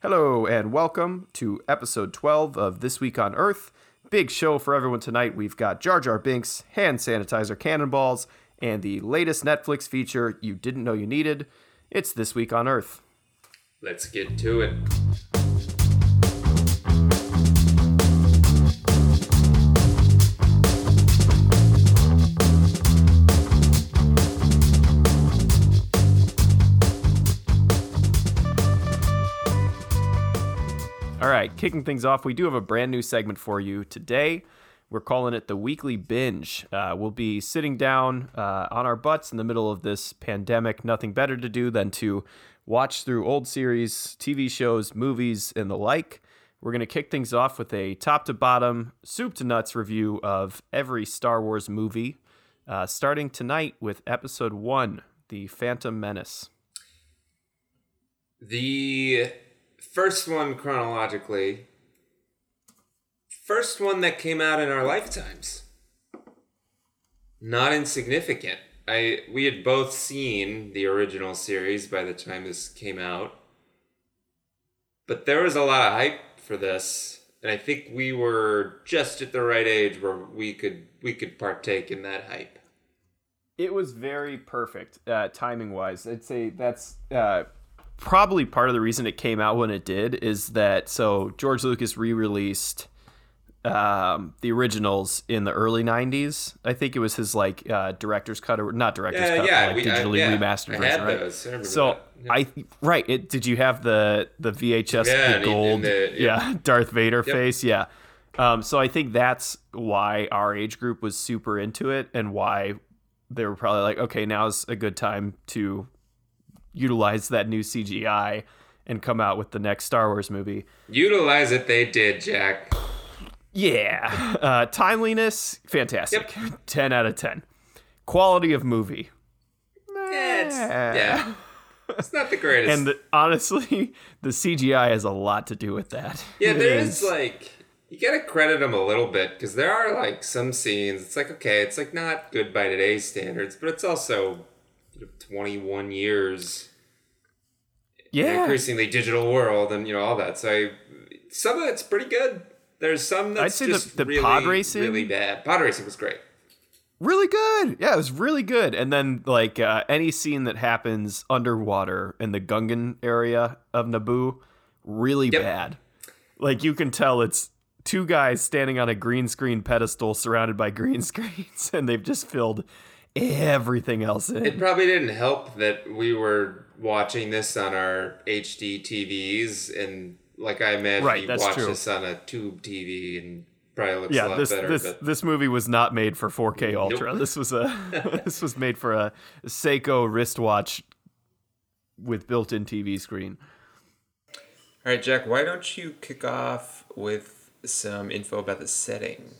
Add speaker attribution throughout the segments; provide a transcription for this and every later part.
Speaker 1: Hello, and welcome to episode 12 of This Week on Earth. Big show for everyone tonight. We've got Jar Jar Binks, hand sanitizer cannonballs, and the latest Netflix feature you didn't know you needed. It's This Week on Earth.
Speaker 2: Let's get to it.
Speaker 1: Kicking things off, we do have a brand new segment for you today. We're calling it the Weekly Binge. Uh, we'll be sitting down uh, on our butts in the middle of this pandemic, nothing better to do than to watch through old series, TV shows, movies, and the like. We're going to kick things off with a top to bottom, soup to nuts review of every Star Wars movie, uh, starting tonight with episode one The Phantom Menace.
Speaker 2: The first one chronologically, first one that came out in our lifetimes. Not insignificant. I we had both seen the original series by the time this came out. But there was a lot of hype for this, and I think we were just at the right age where we could we could partake in that hype.
Speaker 1: It was very perfect uh, timing wise. I'd say that's uh, probably part of the reason it came out when it did is that so George Lucas re-released um, the originals in the early '90s. I think it was his like uh, director's cut or not director's
Speaker 2: Yeah,
Speaker 1: cut,
Speaker 2: yeah,
Speaker 1: but, like
Speaker 2: we- I-
Speaker 1: digitally
Speaker 2: yeah,
Speaker 1: remastered
Speaker 2: I
Speaker 1: version, right?
Speaker 2: those. I
Speaker 1: so.
Speaker 2: Yeah.
Speaker 1: I right. It did you have the the VHS the gold
Speaker 2: the-
Speaker 1: yeah Darth Vader
Speaker 2: Yep.
Speaker 1: face yeah. Um, so I think that's why our age group was super into it and why they were probably like, okay, now's a good time to utilize that new CGI and come out with the next Star Wars movie.
Speaker 2: Utilize it, they did, Jack.
Speaker 1: Yeah. Uh, timeliness, fantastic. 10 out of 10. Quality of movie.
Speaker 2: Yeah, it's, yeah. It's not the greatest.
Speaker 1: And the, honestly, the CGI has a lot to do with that.
Speaker 2: yeah, there is like you gotta credit them a little bit because there are like some scenes. It's like okay, it's like not good by today's standards, but it's also twenty one years in an
Speaker 1: yeah.
Speaker 2: increasingly digital world and you know all that. So I, some of it's pretty good. There's some that's
Speaker 1: I'd say the-
Speaker 2: just
Speaker 1: the
Speaker 2: really,
Speaker 1: pod racing-
Speaker 2: really bad. Pod racing was great.
Speaker 1: really good. Yeah, it was really good. And then like uh, any scene that happens underwater in the Gungan area of Naboo, really
Speaker 2: Yep.
Speaker 1: bad. Like you can tell it's two guys standing on a green screen pedestal surrounded by green screens, and they've just filled everything else in.
Speaker 2: It probably didn't help that we were watching this on our HD TVs, and like I imagine
Speaker 1: Right,
Speaker 2: you watch
Speaker 1: true.
Speaker 2: this on a tube TV, and probably looks a lot
Speaker 1: this
Speaker 2: better.
Speaker 1: this
Speaker 2: but
Speaker 1: this movie was not made for 4K Ultra.
Speaker 2: Nope.
Speaker 1: This was a this was made for a Seiko wristwatch with built-in TV screen.
Speaker 3: All right, Jack, why don't you kick off with some info about the setting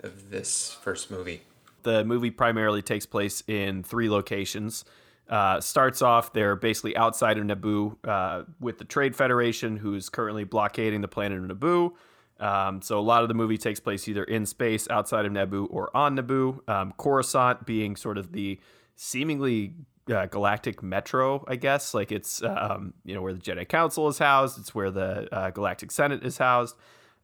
Speaker 3: of this first movie?
Speaker 1: The movie primarily takes place in three locations. Uh, starts off, they're basically outside of Naboo uh, with the Trade Federation, who's currently blockading the planet of Naboo. Um, so a lot of the movie takes place either in space, outside of Naboo, or on Naboo. Um, Coruscant being sort of the seemingly uh, galactic metro, I guess. Like it's um, you know where the Jedi Council is housed. It's where the uh, Galactic Senate is housed.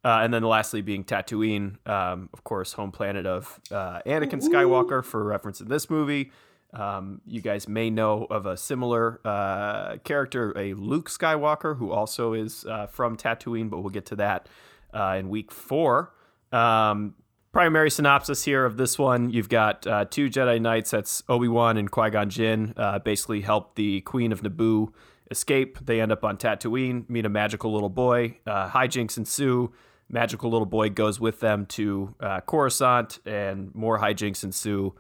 Speaker 1: Uh, and then lastly, being Tatooine, um, of course, home planet of uh, Anakin Skywalker for reference in this movie. Um, you guys may know of a similar uh, character, a Luke Skywalker, who also is uh, from Tatooine, but we'll get to that uh, in week four. Um, primary synopsis here of this one you've got uh, two Jedi Knights, that's Obi Wan and Qui Gon Jinn, uh, basically help the Queen of Naboo escape. They end up on Tatooine, meet a magical little boy. Uh, hijinks ensue. Magical little boy goes with them to Coruscant, and more hijinks ensue.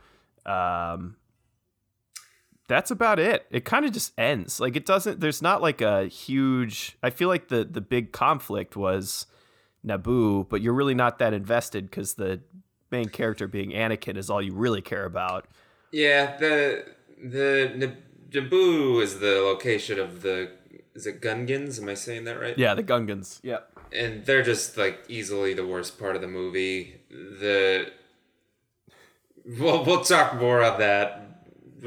Speaker 1: Um, that's about it. It kind of just ends. Like it doesn't. There's not like a huge. I feel like the the big conflict was Naboo, but you're really not that invested because the main character being Anakin is all you really care about.
Speaker 2: yeah, the the Nab- Naboo is the location of the is it Gungans? Am I saying that right?
Speaker 1: Yeah, the Gungans. Yeah.
Speaker 2: and they're just like easily the worst part of the movie. The well, we'll talk more on that.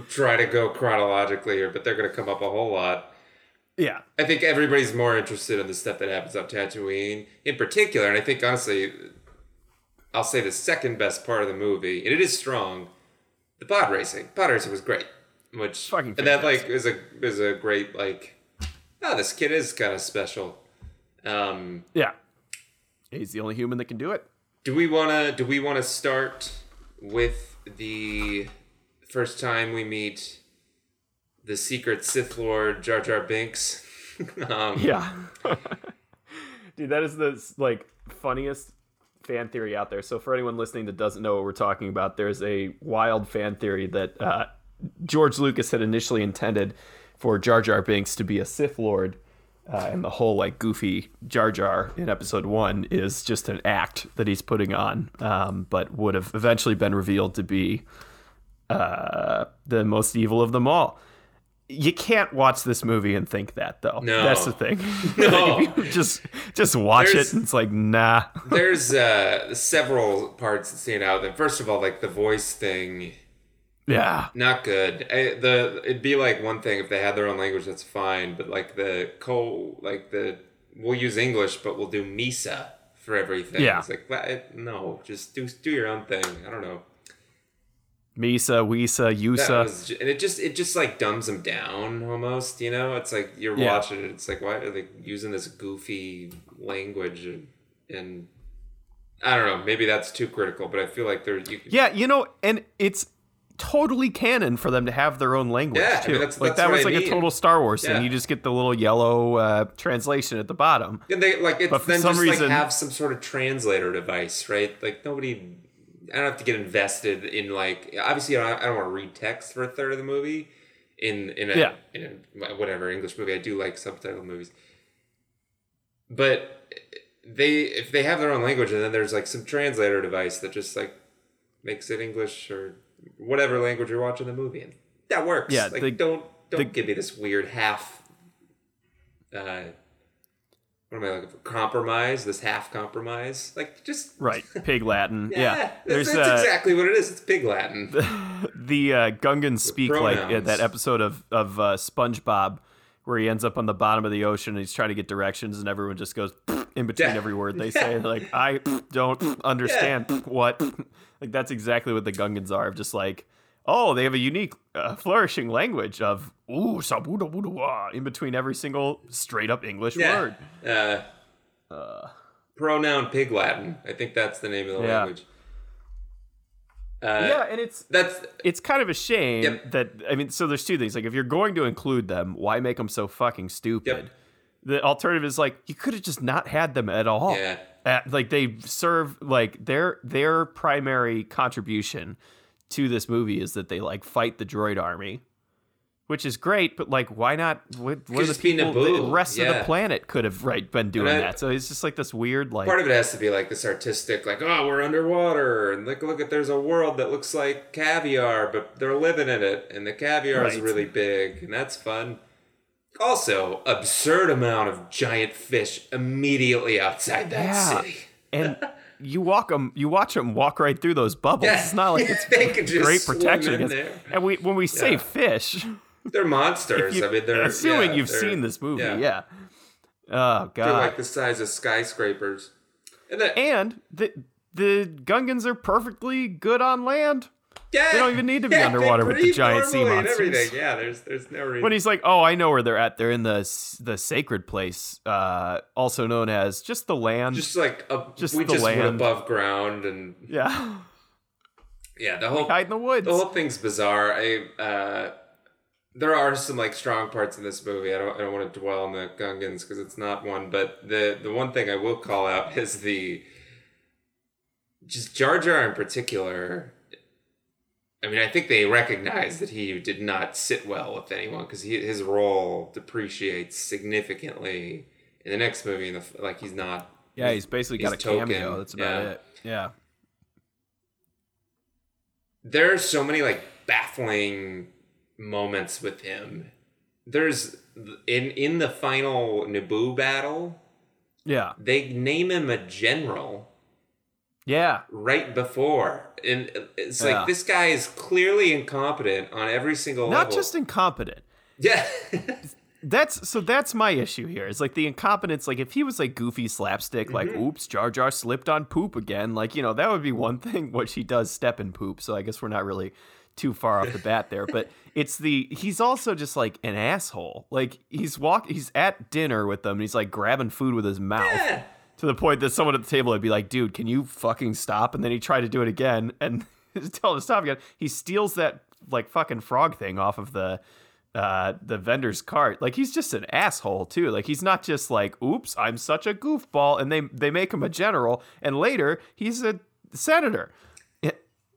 Speaker 2: Try to go chronologically here, but they're going to come up a whole lot.
Speaker 1: Yeah.
Speaker 2: I think everybody's more interested in the stuff that happens on Tatooine in particular, and I think honestly, I'll say the second best part of the movie, and it is strong. The pod racing, pod racing was great, which
Speaker 1: Fucking
Speaker 2: and that like is a is a great like, oh, this kid is kind of special. Um,
Speaker 1: Yeah. He's the only human that can do it.
Speaker 2: do we wanna do we wanna start with the first time we meet the secret Sith Lord Jar Jar Binks? um,
Speaker 1: Yeah. Dude, that is the like funniest fan theory out there. So for anyone listening that doesn't know what we're talking about, there's a wild fan theory that uh, George Lucas had initially intended for Jar Jar Binks to be a Sith Lord. Uh, and the whole like goofy Jar Jar in episode one is just an act that he's putting on, um, but would have eventually been revealed to be uh, the most evil of them all. You can't watch this movie and think that though.
Speaker 2: No.
Speaker 1: That's the thing.
Speaker 2: No.
Speaker 1: Like, just just watch
Speaker 2: There's-
Speaker 1: it and it's like nah.
Speaker 2: There's uh, several parts that stand out. That first of all, like the voice thing,
Speaker 1: Yeah.
Speaker 2: not good. I, the it'd be like one thing if they had their own language, that's fine. But like the co, like the we'll use English, but we'll do Misa for everything.
Speaker 1: Yeah.
Speaker 2: It's like no, just do do your own thing. I don't know.
Speaker 1: Misa, Wisa, Yusa.
Speaker 2: was, and it just it just like dumbs them down almost. You know, it's like you're
Speaker 1: Yeah.
Speaker 2: watching it. It's like why are they using this goofy language and, and I don't know. Maybe that's too critical, but I feel like there you.
Speaker 1: Yeah, you know, and it's totally canon for them to have their own language
Speaker 2: Yeah, I
Speaker 1: too.
Speaker 2: mean, that's-
Speaker 1: like
Speaker 2: that's
Speaker 1: that was
Speaker 2: I
Speaker 1: like a total Star Wars thing. You just get the little yellow uh, translation at the bottom.
Speaker 2: And they like it's
Speaker 1: But for
Speaker 2: then
Speaker 1: some
Speaker 2: just
Speaker 1: reason-
Speaker 2: like have some sort of translator device, right? Like nobody. I don't have to get invested in like obviously I don't, I don't want to read text for a third of the movie. In in a,
Speaker 1: Yeah.
Speaker 2: in a whatever English movie, I do like subtitled movies. But they if they have their own language and then there's like some translator device that just like makes it English or whatever language you're watching the movie in, that works.
Speaker 1: Yeah,
Speaker 2: like
Speaker 1: the-
Speaker 2: don't don't
Speaker 1: the-
Speaker 2: give me this weird half. Uh, what am I looking for? Compromise. This half compromise. Like just
Speaker 1: Right, Pig Latin.
Speaker 2: Yeah,
Speaker 1: yeah,
Speaker 2: that's,
Speaker 1: there's
Speaker 2: that's
Speaker 1: uh,
Speaker 2: exactly what it is. It's pig Latin.
Speaker 1: the uh, Gungans speak like uh, that episode of of uh, SpongeBob where he ends up on the bottom of the ocean and he's trying to get directions and everyone just goes in between
Speaker 2: Yeah.
Speaker 1: every word they say like I don't understand what like that's exactly what the Gungans are of just like oh they have a unique uh, flourishing language of ooh sabuda buda in between every single straight up English word
Speaker 2: Uh, pronoun pig Latin. I think that's the name of the
Speaker 1: Yeah.
Speaker 2: language. Uh,
Speaker 1: yeah and it's
Speaker 2: That's
Speaker 1: it's kind of a shame
Speaker 2: Yep.
Speaker 1: that I mean, so there's two things. Like, if you're going to include them, why make them so fucking stupid?
Speaker 2: Yep.
Speaker 1: The alternative is like you could have just not had them at all.
Speaker 2: Yeah.
Speaker 1: At, like they serve like their their primary contribution to this movie is that they like fight the droid army, which is great. But like, why not? What, what the people? The rest of the planet could have right been doing
Speaker 2: I-
Speaker 1: that. So it's just like this weird like
Speaker 2: part of it has to be like this artistic, like oh we're underwater and look look at there's a world that looks like caviar, but they're living in it, and the caviar is really big, and that's fun. Also, absurd amount of giant fish immediately outside that
Speaker 1: Yeah.
Speaker 2: city.
Speaker 1: and you walk them, you watch them walk right through those bubbles.
Speaker 2: Yeah.
Speaker 1: It's not like it's
Speaker 2: They could just
Speaker 1: great protection against.
Speaker 2: there.
Speaker 1: And we when we say
Speaker 2: Yeah.
Speaker 1: fish,
Speaker 2: They're monsters.
Speaker 1: you-
Speaker 2: I mean, they're
Speaker 1: assuming
Speaker 2: yeah,
Speaker 1: you've
Speaker 2: they're-
Speaker 1: seen this movie,
Speaker 2: yeah.
Speaker 1: Oh
Speaker 2: They're
Speaker 1: god.
Speaker 2: like the size of skyscrapers. And then,
Speaker 1: and the the Gungans are perfectly good on land.
Speaker 2: Yeah,
Speaker 1: they don't even need to be
Speaker 2: yeah,
Speaker 1: underwater with the giant sea monsters.
Speaker 2: everything. Yeah, there's there's no reason.
Speaker 1: When he's like, "Oh, I know where they're at. They're in the the sacred place, uh, also known as just the land."
Speaker 2: just like a,
Speaker 1: Just
Speaker 2: we
Speaker 1: the
Speaker 2: just went above ground and
Speaker 1: yeah,
Speaker 2: yeah, the whole
Speaker 1: hide in the woods.
Speaker 2: the whole thing's bizarre. I uh, there are some like strong parts in this movie. I don't I don't want to dwell on the Gungans because it's not one. But the the one thing I will call out is the just Jar Jar in particular. I mean, I think they recognize that he did not sit well with anyone because his role depreciates significantly in the next movie. In the like, he's not.
Speaker 1: yeah, he's basically got a
Speaker 2: token,
Speaker 1: cameo. That's about
Speaker 2: yeah.
Speaker 1: it. Yeah.
Speaker 2: there are so many like baffling moments with him. There's in in the final Naboo battle,
Speaker 1: Yeah.
Speaker 2: they name him a general
Speaker 1: Yeah.
Speaker 2: right before, and it's like
Speaker 1: Yeah.
Speaker 2: this guy is clearly incompetent on every single
Speaker 1: Not
Speaker 2: level.
Speaker 1: just incompetent.
Speaker 2: yeah,
Speaker 1: that's so that's my issue here. It's like the incompetence. Like if he was like goofy slapstick, like
Speaker 2: Mm-hmm.
Speaker 1: oops, Jar Jar slipped on poop again. Like you know that would be one thing. Which she does step in poop. So I guess we're not really too far off the bat there. But it's the he's also just like an asshole. Like he's walk he's at dinner with them. And he's like grabbing food with his mouth.
Speaker 2: Yeah.
Speaker 1: To the point that someone at the table would be like, "Dude, can you fucking stop?" And then he tried to do it again, and tell him to stop again. He steals that like fucking frog thing off of the uh the vendor's cart. Like he's just an asshole too. Like he's not just like, "Oops, I'm such a goofball," and they they make him a general, and later he's a senator.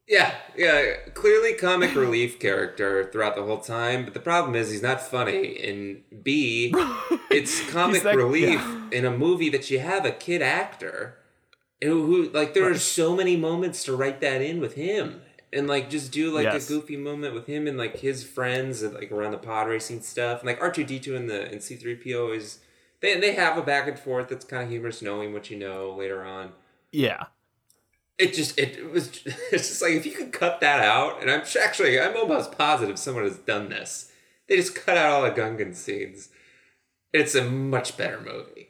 Speaker 2: Yeah, yeah, clearly comic relief character throughout the whole time, but the problem is he's not funny. And B, it's comic relief in a movie that you have a kid actor who, who like there are so many moments to write that in with him. And like just do like
Speaker 1: Yes.
Speaker 2: a goofy moment with him and like his friends and like around the pod racing stuff. And like R two D two and the and C three PO is they they have a back and forth that's kind of humorous knowing what you know later on
Speaker 1: Yeah.
Speaker 2: It just it was it's just like if you could cut that out and i'm actually i'm almost positive someone has done this they just cut out all the gungan scenes it's a much better movie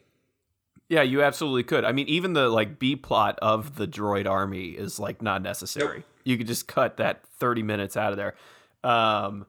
Speaker 1: Yeah, you absolutely could. I mean, even the like B plot of the droid army is like not necessary.
Speaker 2: Nope.
Speaker 1: You could just cut that 30 minutes out of there. Um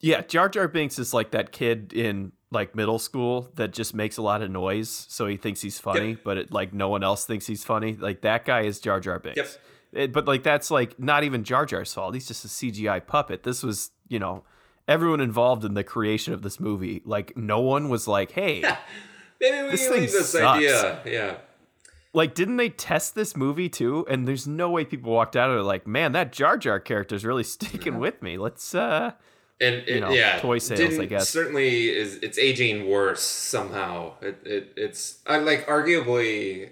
Speaker 1: Yeah, Jar Jar Binks is like that kid in like middle school that just makes a lot of noise, so he thinks he's funny,
Speaker 2: Yep.
Speaker 1: but it, like no one else thinks he's funny. Like that guy is Jar Jar Binks.
Speaker 2: Yep.
Speaker 1: It- but like that's like not even Jar Jar's fault. He's just a CGI puppet. This was, you know, everyone involved in the creation of this movie. Like no one was like, "Hey,
Speaker 2: maybe we
Speaker 1: This
Speaker 2: can leave this
Speaker 1: sucks.
Speaker 2: idea yeah
Speaker 1: like didn't they test this movie too and there's no way people walked out of it like man that jar jar character is really sticking with me let's uh
Speaker 2: and it,
Speaker 1: You know,
Speaker 2: yeah
Speaker 1: toy sales, I guess.
Speaker 2: certainly is it's aging worse somehow it, it it's I like arguably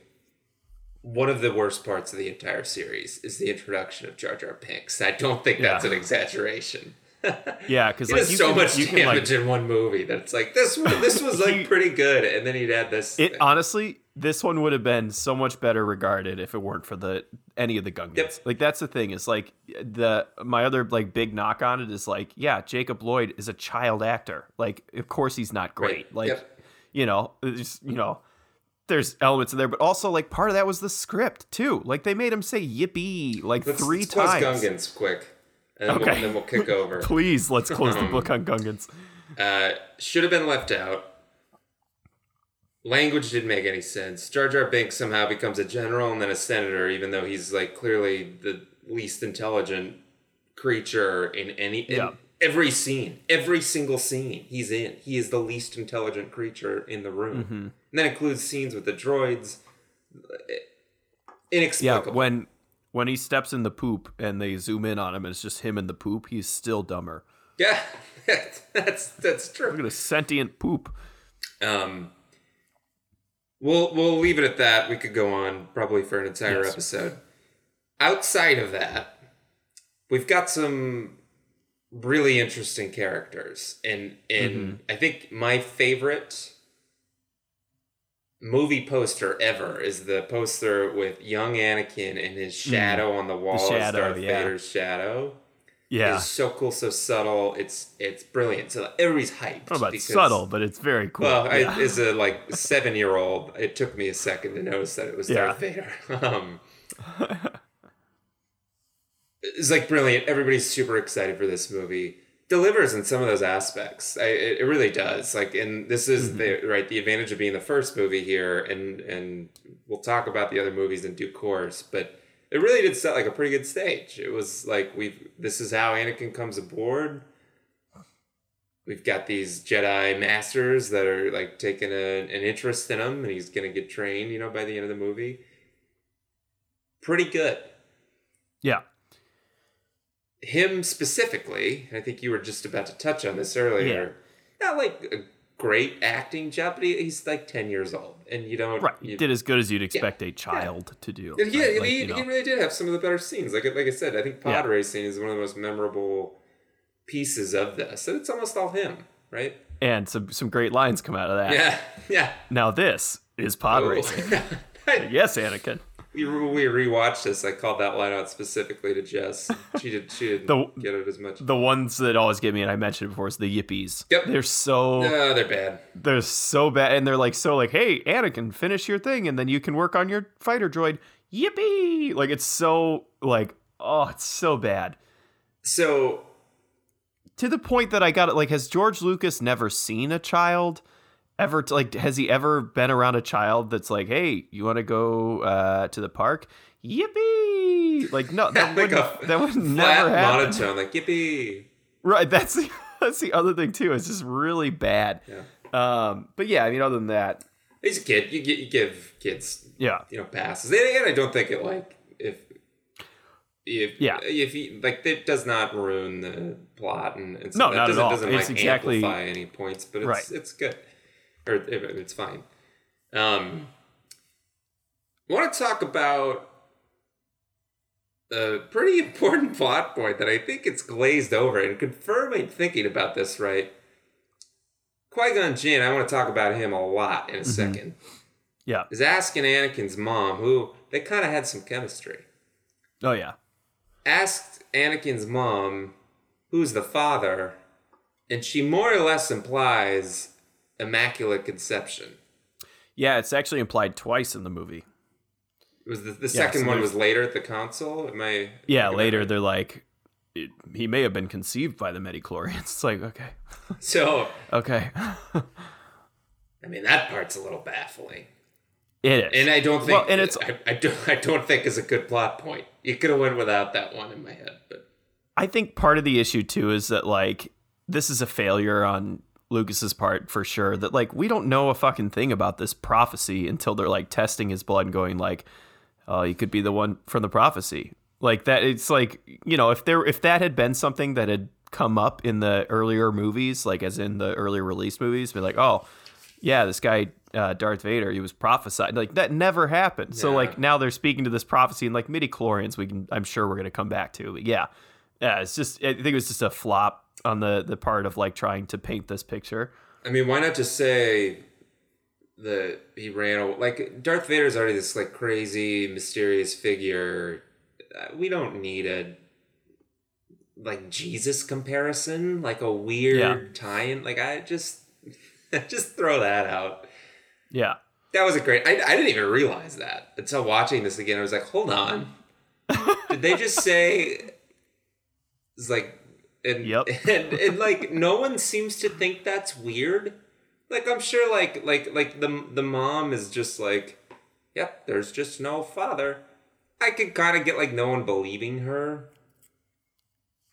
Speaker 2: one of the worst parts of the entire series is the introduction of Jar Jar Binks. I don't think that's an exaggeration.
Speaker 1: yeah because like
Speaker 2: so
Speaker 1: can,
Speaker 2: much
Speaker 1: you can, like,
Speaker 2: damage in one movie that it's like this. This was like pretty good, and then he'd add this.
Speaker 1: it
Speaker 2: thing.
Speaker 1: honestly this one would have been so much better regarded if it weren't for the any of the Gungans.
Speaker 2: Yep.
Speaker 1: Like that's the thing is like the my other like big knock on it is like yeah Jacob Lloyd is a child actor like of course he's not great
Speaker 2: Right.
Speaker 1: like
Speaker 2: Yep.
Speaker 1: you know you know there's elements in there but also like part of that was the script too like they made him say yippee like
Speaker 2: Let's,
Speaker 1: 3
Speaker 2: let's close
Speaker 1: times
Speaker 2: Gungans quick, and then, we'll,
Speaker 1: Okay.
Speaker 2: then we'll kick over.
Speaker 1: Please, let's close the book on Gungans.
Speaker 2: Uh, should have been left out. Language didn't make any sense. Jar Jar Binks somehow becomes a general and then a senator, even though he's like clearly the least intelligent creature in any in
Speaker 1: Yeah.
Speaker 2: every scene, every single scene he's in. He is the least intelligent creature in the room,
Speaker 1: Mm-hmm.
Speaker 2: and that includes scenes with the droids. Inexplicable.
Speaker 1: Yeah, when when he steps in the poop and they zoom in on him and it's just him in the poop, he's still dumber.
Speaker 2: yeah, that's that's true.
Speaker 1: Look at a sentient poop.
Speaker 2: Um, we'll we'll leave it at that. We could go on probably for an entire
Speaker 1: Yes.
Speaker 2: episode. Outside of that, we've got some really interesting characters, and and mm-hmm. I think my favorite movie poster ever is the poster with young Anakin and his mm. shadow on the wall as
Speaker 1: shadow,
Speaker 2: Darth
Speaker 1: yeah.
Speaker 2: Vader's shadow.
Speaker 1: Yeah.
Speaker 2: It's so cool, so subtle. It's it's brilliant. So everybody's hyped.
Speaker 1: I don't about
Speaker 2: because-
Speaker 1: subtle, but it's very cool.
Speaker 2: well, I,
Speaker 1: yeah.
Speaker 2: as a like seven year old, it took me a second to notice that it was
Speaker 1: Yeah.
Speaker 2: Darth Vader. Um, it's like brilliant. Everybody's super excited for this movie. Delivers in some of those aspects. I, it, it really does. Like, and this is
Speaker 1: Mm-hmm.
Speaker 2: the right the advantage of being the first movie here, and and we'll talk about the other movies in due course. But it really did set like a pretty good stage. It was like we've this is how Anakin comes aboard we've got these Jedi masters that are like taking a, an interest in him, and he's gonna get trained. You know, by the end of the movie, pretty good.
Speaker 1: yeah.
Speaker 2: Him specifically, I think you were just about to touch on this earlier. Not like a great acting job, but he, he's like ten years old, and you don't.
Speaker 1: Right. You did as good as you'd expect a child to do.
Speaker 2: yeah,
Speaker 1: right? Like,
Speaker 2: he,
Speaker 1: you know.
Speaker 2: he really did have some of the better scenes. Like like I said, I think pod
Speaker 1: Yeah.
Speaker 2: racing is one of the most memorable pieces of this, and it's almost all him, right?
Speaker 1: and some some great lines come out of that.
Speaker 2: Yeah, yeah.
Speaker 1: Now this is pod
Speaker 2: Oh.
Speaker 1: racing. Yes, Anakin.
Speaker 2: We we rewatched this. I called that line out specifically to Jess. She did. She didn't
Speaker 1: The-
Speaker 2: get it as much.
Speaker 1: The ones that always get me, and I mentioned it before, is the yippies.
Speaker 2: Yep.
Speaker 1: They're so
Speaker 2: No, they're bad.
Speaker 1: they're so bad, and they're like so like, hey, Anakin, finish your thing, and then you can work on your fighter droid. Yippee! Like it's so like, oh, it's so bad.
Speaker 2: So
Speaker 1: to the point that I got it. Like, has George Lucas never seen a child? Ever like has he ever been around a child that's like, hey, you want to go uh, to the park? Yippee! Like no, that would that would
Speaker 2: flat
Speaker 1: never happen.
Speaker 2: monotone, like yippee.
Speaker 1: Right, that's the that's the other thing too. It's just really bad.
Speaker 2: Yeah.
Speaker 1: Um, but yeah, I mean, other than that,
Speaker 2: He's a kid. You, you give kids,
Speaker 1: yeah,
Speaker 2: you know, passes. And again, I don't think it like if if
Speaker 1: Yeah.
Speaker 2: if he like it does not ruin the plot and, and so
Speaker 1: No,
Speaker 2: that
Speaker 1: not at
Speaker 2: doesn't,
Speaker 1: all.
Speaker 2: doesn't
Speaker 1: It's
Speaker 2: like
Speaker 1: exactly-
Speaker 2: amplify any points, but it's
Speaker 1: Right.
Speaker 2: it's good or it- it's fine. Um, I want to talk about a pretty important plot point that I think it's glazed over and confirming thinking about this right. Qui Gon Jinn, I want to talk about him a lot in a second.
Speaker 1: yeah,
Speaker 2: Is asking Anakin's mom, who they kind of had some chemistry,
Speaker 1: oh yeah,
Speaker 2: asked Anakin's mom, who's the father, and she more or less implies immaculate conception.
Speaker 1: yeah. It's actually implied twice in the movie.
Speaker 2: It was the, the second
Speaker 1: so
Speaker 2: one was later at the console. Am I?
Speaker 1: Yeah, later
Speaker 2: right?
Speaker 1: they're like, it, he may have been conceived by the midichlorians. It's like okay,
Speaker 2: So
Speaker 1: okay,
Speaker 2: I mean that part's a little baffling,
Speaker 1: it is.
Speaker 2: and I don't think.
Speaker 1: Well, and it's-
Speaker 2: I, I don't. I don't think is a good plot point. You could have went without that one in my head, but
Speaker 1: I think part of the issue too is that like this is a failure on Lucas's part for sure. That like we don't know a fucking thing about this prophecy until they're like testing his blood and going like, oh, he could be the one from the prophecy. Like that, it's like you know if there if that had been something that had come up in the earlier movies, like as in the earlier release movies, be like, oh, yeah, this guy uh, Darth Vader, he was prophesied. Like that never happened. So like now they're speaking to this prophecy and like midi chlorians. We can, I'm sure we're gonna come back to. But yeah, yeah, it's just I think it was just a flop on the the part of like trying to paint this picture.
Speaker 2: I mean, why not just say that he ran away? Like Darth Vader's already this like crazy, mysterious figure. Uh, We don't need a like Jesus comparison, like a weird
Speaker 1: Yeah.
Speaker 2: tie-in. Like I just just throw that out.
Speaker 1: Yeah,
Speaker 2: That was a great. I, I didn't even realize that until watching this again. I was like, hold on, did they just say? It's like, and,
Speaker 1: Yep.
Speaker 2: and and like no one seems to think that's weird. Like I'm sure, like like like the the mom is just like, yep, there's just no father. I could kind of get like no one believing her,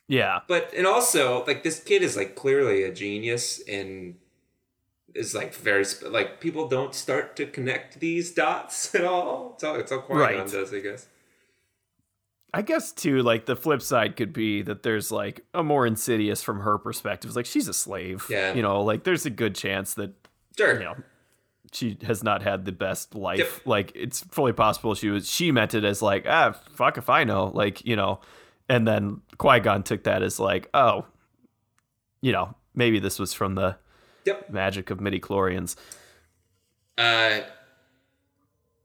Speaker 1: yeah,
Speaker 2: but and also like this kid is like clearly a genius and is like very sp- like people don't start to connect these dots at all. It's all it's all Qui-Gon
Speaker 1: Right.
Speaker 2: does, I guess.
Speaker 1: I guess too. Like the flip side could be that there's like a more insidious from her perspective. It's like she's a slave.
Speaker 2: Yeah.
Speaker 1: you know, like there's a good chance that
Speaker 2: Sure.
Speaker 1: you know she has not had the best life
Speaker 2: Yep.
Speaker 1: like it's fully possible she was she meant it as like ah fuck if i know like you know and then qui-gon took that as like oh you know maybe this was from the
Speaker 2: Yep.
Speaker 1: magic of midi-chlorians
Speaker 2: Uh,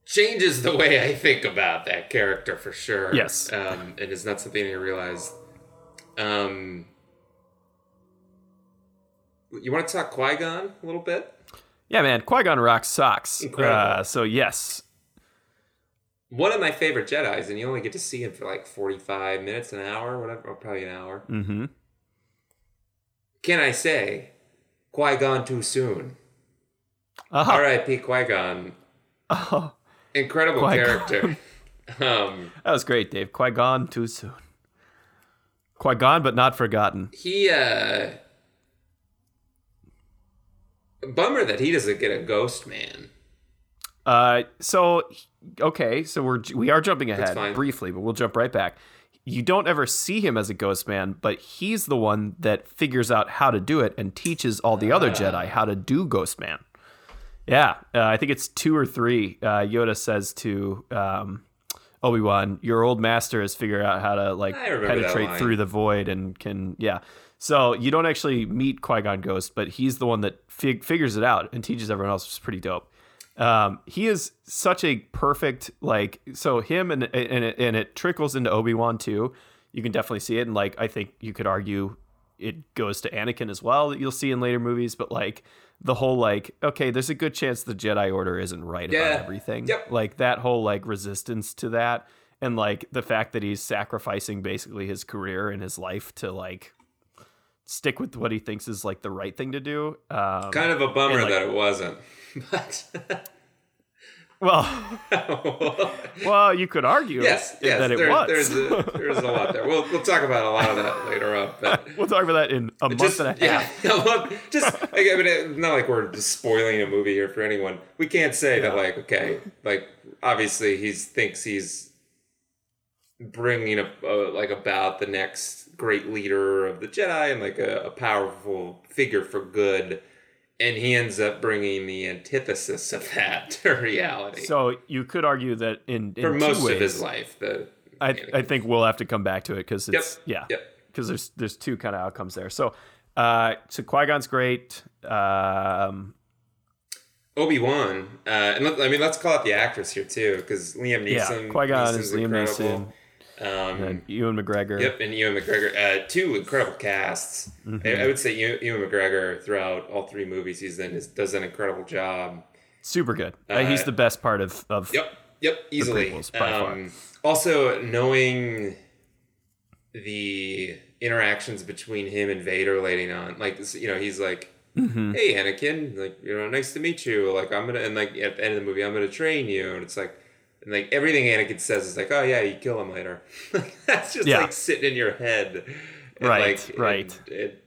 Speaker 2: changes the way I think about that character for sure.
Speaker 1: Yes.
Speaker 2: Um, and it's not something I realized. Um, you want to talk Qui Gon a little bit?
Speaker 1: yeah man qui-gon rocks socks uh, so yes
Speaker 2: One of my favorite Jedi's, and you only get to see him for like forty-five minutes, an hour, whatever, or probably an hour.
Speaker 1: mm-hmm
Speaker 2: Can I say, Qui Gon too soon?
Speaker 1: uh-huh.
Speaker 2: R.I.P. Qui Gon.
Speaker 1: oh,
Speaker 2: Incredible
Speaker 1: Qui-Gon.
Speaker 2: character. um,
Speaker 1: that was great dave qui-gon too soon qui-gon but not forgotten
Speaker 2: he uh bummer that he doesn't get a ghost man
Speaker 1: Uh, so okay, so we're we are jumping ahead briefly, but we'll jump right back. You don't ever see him as a ghost man, but he's the one that figures out how to do it and teaches all the other Jedi how to do ghost man. Yeah, uh, I think it's two or three. Uh, Yoda says to um, Obi Wan, "Your old master has figured out how to like
Speaker 2: I remember that
Speaker 1: penetrate through the void and can yeah." So you don't actually meet Qui Gon Ghost, but he's the one that fig- figures it out and teaches everyone else, which is pretty dope. Um, he is such a perfect like so him and and it, and it trickles into Obi Wan too. You can definitely see it, and like I think you could argue it goes to Anakin as well that you'll see in later movies. But like the whole like okay, there's a good chance the Jedi Order isn't right
Speaker 2: Yeah.
Speaker 1: about everything.
Speaker 2: Yep.
Speaker 1: Like that whole like resistance to that, and like the fact that he's sacrificing basically his career and his life to like stick with what he thinks is like the right thing to do. Um,
Speaker 2: Kind of a bummer
Speaker 1: and, like-
Speaker 2: that it wasn't. But
Speaker 1: well, well, you could argue
Speaker 2: yes, yes,
Speaker 1: that it
Speaker 2: there-
Speaker 1: was.
Speaker 2: there's a, there's a lot there. We'll we'll talk about a lot of that later on. but.
Speaker 1: we'll talk about that in a month
Speaker 2: just
Speaker 1: and a
Speaker 2: yeah,
Speaker 1: half.
Speaker 2: well, just like, I mean, it's not like we're spoiling a movie here for anyone. We can't say that like okay, like obviously he thinks he's bringing a, a like about the next great leader of the Jedi and like a, a powerful figure for good, and he ends up bringing the antithesis of that to reality
Speaker 1: So you could argue that in, in
Speaker 2: for most
Speaker 1: ways,
Speaker 2: of his life. The
Speaker 1: I, I think we'll have to come back to it because
Speaker 2: Yep,
Speaker 1: it's yeah,
Speaker 2: yep.
Speaker 1: because there's there's two kind of outcomes there. So, uh, so Qui Gon's great. Um,
Speaker 2: Obi Wan, uh, and let, I mean, let's call out the actress here too, because Liam Neeson. yeah.
Speaker 1: Qui Gon is Liam
Speaker 2: incredible.
Speaker 1: Neeson
Speaker 2: Um,
Speaker 1: and Ewan McGregor.
Speaker 2: Yep, and Ewan McGregor. Uh, two incredible casts.
Speaker 1: Mm-hmm.
Speaker 2: I, I would say Ewan, McGregor throughout all three movies he's in is, does an incredible job.
Speaker 1: Super good. Uh, he's
Speaker 2: Uh,
Speaker 1: the best part of of
Speaker 2: Yep, yep, easily.
Speaker 1: prequels,
Speaker 2: um, also, knowing the interactions between him and Vader later on, like you know, he's like,
Speaker 1: Mm-hmm.
Speaker 2: "Hey, Anakin, like you know, nice to meet you. Like I'm gonna," and like at the end of the movie, I'm gonna train you, and it's like. And like everything Anakin says is like, oh yeah, you kill him later. That's just
Speaker 1: Yeah.
Speaker 2: like sitting in your head,
Speaker 1: Right,
Speaker 2: like,
Speaker 1: right.
Speaker 2: It,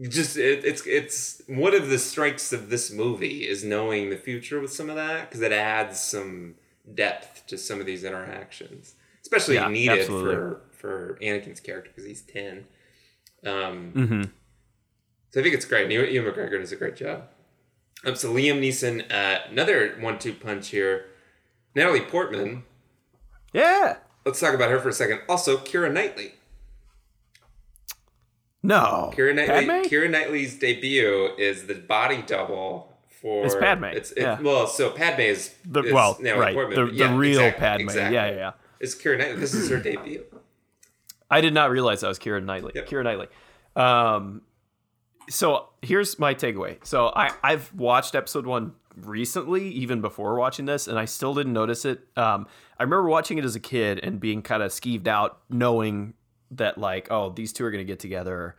Speaker 2: it just it, it's it's one of the strengths of this movie is knowing the future with some of that because it adds some depth to some of these interactions, especially
Speaker 1: Yeah,
Speaker 2: needed
Speaker 1: absolutely.
Speaker 2: for for Anakin's character because he's ten. Um,
Speaker 1: mm-hmm.
Speaker 2: so I think it's great. Ewan McGregor does a great job. Um, so Liam Neeson, uh, another one-two punch here. Natalie Portman.
Speaker 1: Yeah.
Speaker 2: Let's talk about her for a second. Also, Keira Knightley.
Speaker 1: No.
Speaker 2: Keira Knightley.
Speaker 1: Padme?
Speaker 2: Keira Knightley's debut is the body double for.
Speaker 1: It's Padme,
Speaker 2: It's, it's
Speaker 1: yeah.
Speaker 2: well, so Padme is
Speaker 1: The,
Speaker 2: is
Speaker 1: well,
Speaker 2: Natalie
Speaker 1: right.
Speaker 2: Portman,
Speaker 1: the
Speaker 2: but
Speaker 1: the real
Speaker 2: exactly,
Speaker 1: Padme.
Speaker 2: exactly.
Speaker 1: Yeah, yeah, yeah.
Speaker 2: It's Keira Knightley. This is her debut.
Speaker 1: I did not realize that was Keira Knightley.
Speaker 2: Yep.
Speaker 1: Keira Knightley. Um, so here's my takeaway. So I I've watched episode one recently, even before watching this, and I still didn't notice it. Um, I remember watching it as a kid and being kind of skeeved out, knowing that like, oh, these two are gonna get together,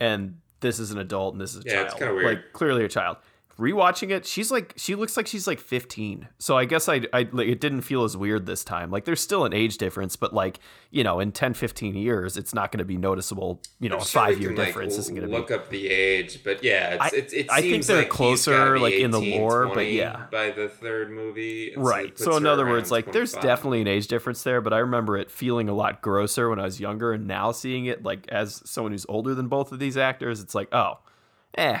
Speaker 1: and this is an adult and this is a
Speaker 2: Yeah,
Speaker 1: child.
Speaker 2: it's weird.
Speaker 1: Like clearly a child. Rewatching it, she's like she looks like she's like 15. So I guess I I like it didn't feel as weird this time. Like there's still an age difference, but like, you know, in 10 15 years it's not going to be noticeable, you know,
Speaker 2: I'm
Speaker 1: a
Speaker 2: sure
Speaker 1: 5 year
Speaker 2: can, like,
Speaker 1: difference isn't going to
Speaker 2: look
Speaker 1: be.
Speaker 2: up the age, but yeah, it's,
Speaker 1: I-
Speaker 2: it's, it
Speaker 1: I think they're
Speaker 2: like
Speaker 1: closer, like, in the lore, but yeah.
Speaker 2: by the third movie, and so
Speaker 1: Right. So in other words, like there's definitely an age difference there, but I remember it feeling a lot grosser when I was younger and now seeing it like as someone who's older than both of these actors, it's like, oh, eh,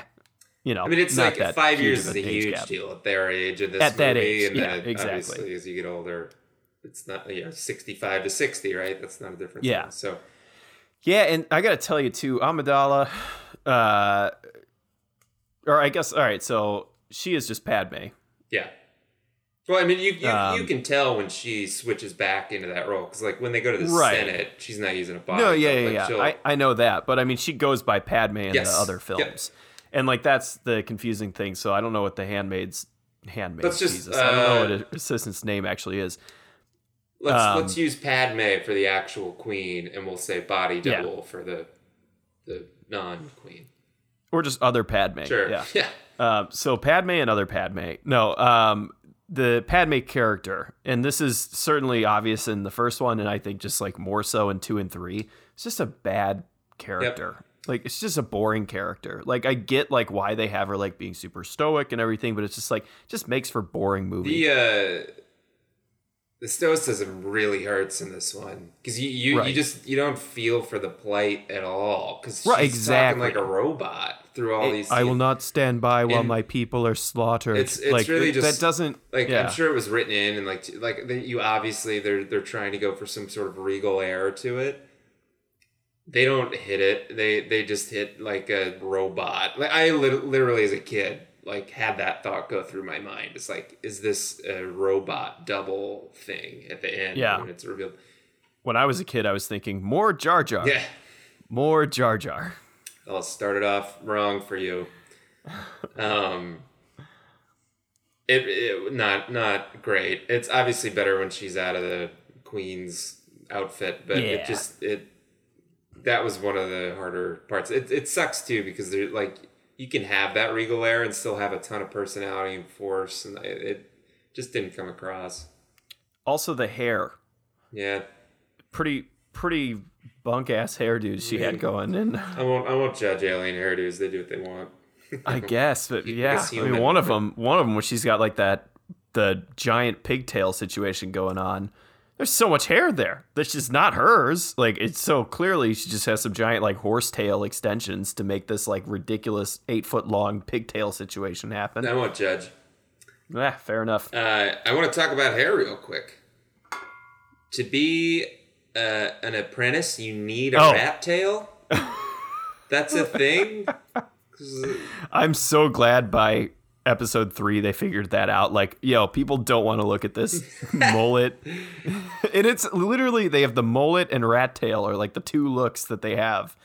Speaker 1: you know,
Speaker 2: I mean, it's like five years is a huge
Speaker 1: gap.
Speaker 2: deal at their age in this
Speaker 1: At that age,
Speaker 2: and
Speaker 1: yeah,
Speaker 2: then
Speaker 1: exactly.
Speaker 2: obviously as you get older, it's not you know sixty five to sixty, right? That's not a difference.
Speaker 1: Yeah.
Speaker 2: now. So
Speaker 1: Yeah, and I gotta tell you too, Amidala, uh, or I guess all right. So she is just Padme.
Speaker 2: yeah. Well, I mean, you you, you
Speaker 1: Um,
Speaker 2: can tell when she switches back into that role because, like, when they go to the
Speaker 1: Right.
Speaker 2: Senate, she's not using a body.
Speaker 1: No, yeah, yeah,
Speaker 2: like,
Speaker 1: yeah. I, I know that, but I mean, she goes by Padme in
Speaker 2: Yes.
Speaker 1: the other
Speaker 2: Yep.
Speaker 1: And like that's the confusing thing. So I don't know what the handmaid's handmaid.
Speaker 2: Let's just,
Speaker 1: Jesus, I don't know what
Speaker 2: uh,
Speaker 1: assistant's name actually is.
Speaker 2: let's
Speaker 1: um,
Speaker 2: let's use Padme for the actual queen, and we'll say body
Speaker 1: Yeah.
Speaker 2: double for the the non queen.
Speaker 1: Or just other Padme.
Speaker 2: Sure.
Speaker 1: Yeah.
Speaker 2: Yeah.
Speaker 1: Um, so Padme and other Padme. No, um, the Padme character, and this is certainly obvious in the first one, and I think just like more so in two and three. It's just a bad character. Like it's just a boring character. Like I get like why they have her like being super stoic and everything, but it's just like just makes for boring movie.
Speaker 2: The uh, the stoicism really hurts in this one because you you, you just you don't feel for the plight at all because she's
Speaker 1: Right,
Speaker 2: talking
Speaker 1: exactly.
Speaker 2: like a robot through all these.
Speaker 1: I will not stand by while my people are slaughtered.
Speaker 2: it's- it's
Speaker 1: like
Speaker 2: really
Speaker 1: it-
Speaker 2: just-
Speaker 1: that doesn't
Speaker 2: like
Speaker 1: yeah.
Speaker 2: I'm sure it was written in and like like you obviously they're they're trying to go for some sort of regal air to it. They don't hit it. They they just hit like a robot. Like I lit- literally as a kid like had that thought go through my mind. It's like, is this a robot double thing at the end
Speaker 1: Yeah.
Speaker 2: when it's revealed?
Speaker 1: When I was a kid, I was thinking more Jar Jar,
Speaker 2: Yeah.
Speaker 1: more Jar Jar.
Speaker 2: I'll start it off wrong for you. Um, it, it not not great. It's obviously better when she's out of the queen's outfit, but
Speaker 1: Yeah.
Speaker 2: it just it that was one of the harder parts. It it sucks too because they're like you can have that regal air and still have a ton of personality and force, and it, it just didn't come across.
Speaker 1: Also, the hair,
Speaker 2: Yeah,
Speaker 1: pretty pretty bunk ass hairdos she had going, and
Speaker 2: I won't I won't judge alien hairdos. They do what they want.
Speaker 1: I guess, but yeah, I mean, one of them, one of them, where she's got like that the giant pigtail situation going on. There's so much hair there. That's just not hers. Like it's so clearly she just has some giant like horsetail extensions to make this like ridiculous eight foot long pigtail situation happen.
Speaker 2: I won't judge.
Speaker 1: Yeah, fair enough.
Speaker 2: Uh, I want to talk about hair real quick. To be uh, an apprentice, you need a
Speaker 1: Oh.
Speaker 2: rat tail. That's a thing
Speaker 1: I'm so glad by episode three they figured that out. Like, yo, people don't want to look at this mullet. and it's literally they have the mullet and rat tail are like the two looks that they have.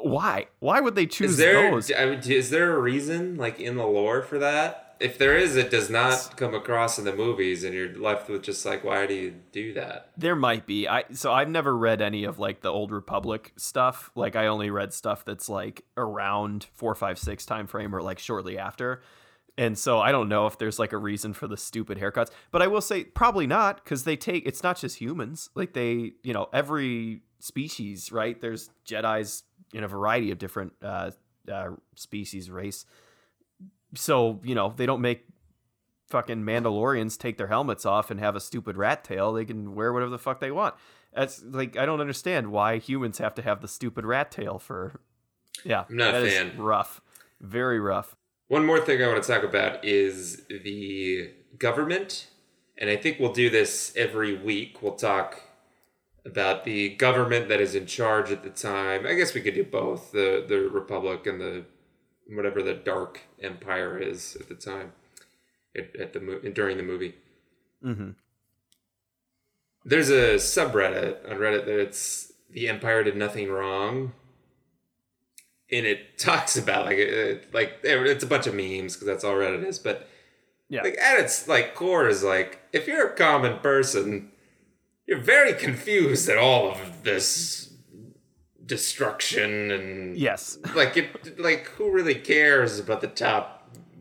Speaker 1: Why? Why would they choose
Speaker 2: Is there
Speaker 1: those?
Speaker 2: I mean, is there a reason like in the lore for that? If there is, it does not come across in the movies, and you're left with just like, why do you do that?
Speaker 1: There might be. I so I've never read any of like the old Republic stuff. Like I only read stuff that's like around four, five, six time frame or like shortly after. And so I don't know if there's like a reason for the stupid haircuts. But I will say probably not, because they take it's not just humans. Like they, you know, every species, right? There's Jedi's in a variety of different uh, uh species, race. So, you know, they don't make fucking Mandalorians take their helmets off and have a stupid rat tail. They can wear whatever the fuck they want. That's like I don't understand why humans have to have the stupid rat tail for. Yeah,
Speaker 2: I'm not a fan.
Speaker 1: rough, very rough.
Speaker 2: One more thing I want to talk about is the government. And I think we'll do this every week. We'll talk about the government that is in charge at the time. I guess we could do both the, the Republic and the whatever the Dark Empire is at the time at, at the during the movie.
Speaker 1: Mm-hmm.
Speaker 2: There's a subreddit on Reddit that it's the Empire did nothing wrong, and it talks about like it, like it's a bunch of memes because that's all Reddit is. But
Speaker 1: Yeah.
Speaker 2: like at its like core is like if you're a common person, you're very confused at all of this destruction and
Speaker 1: Yes.
Speaker 2: like it like who really cares about the top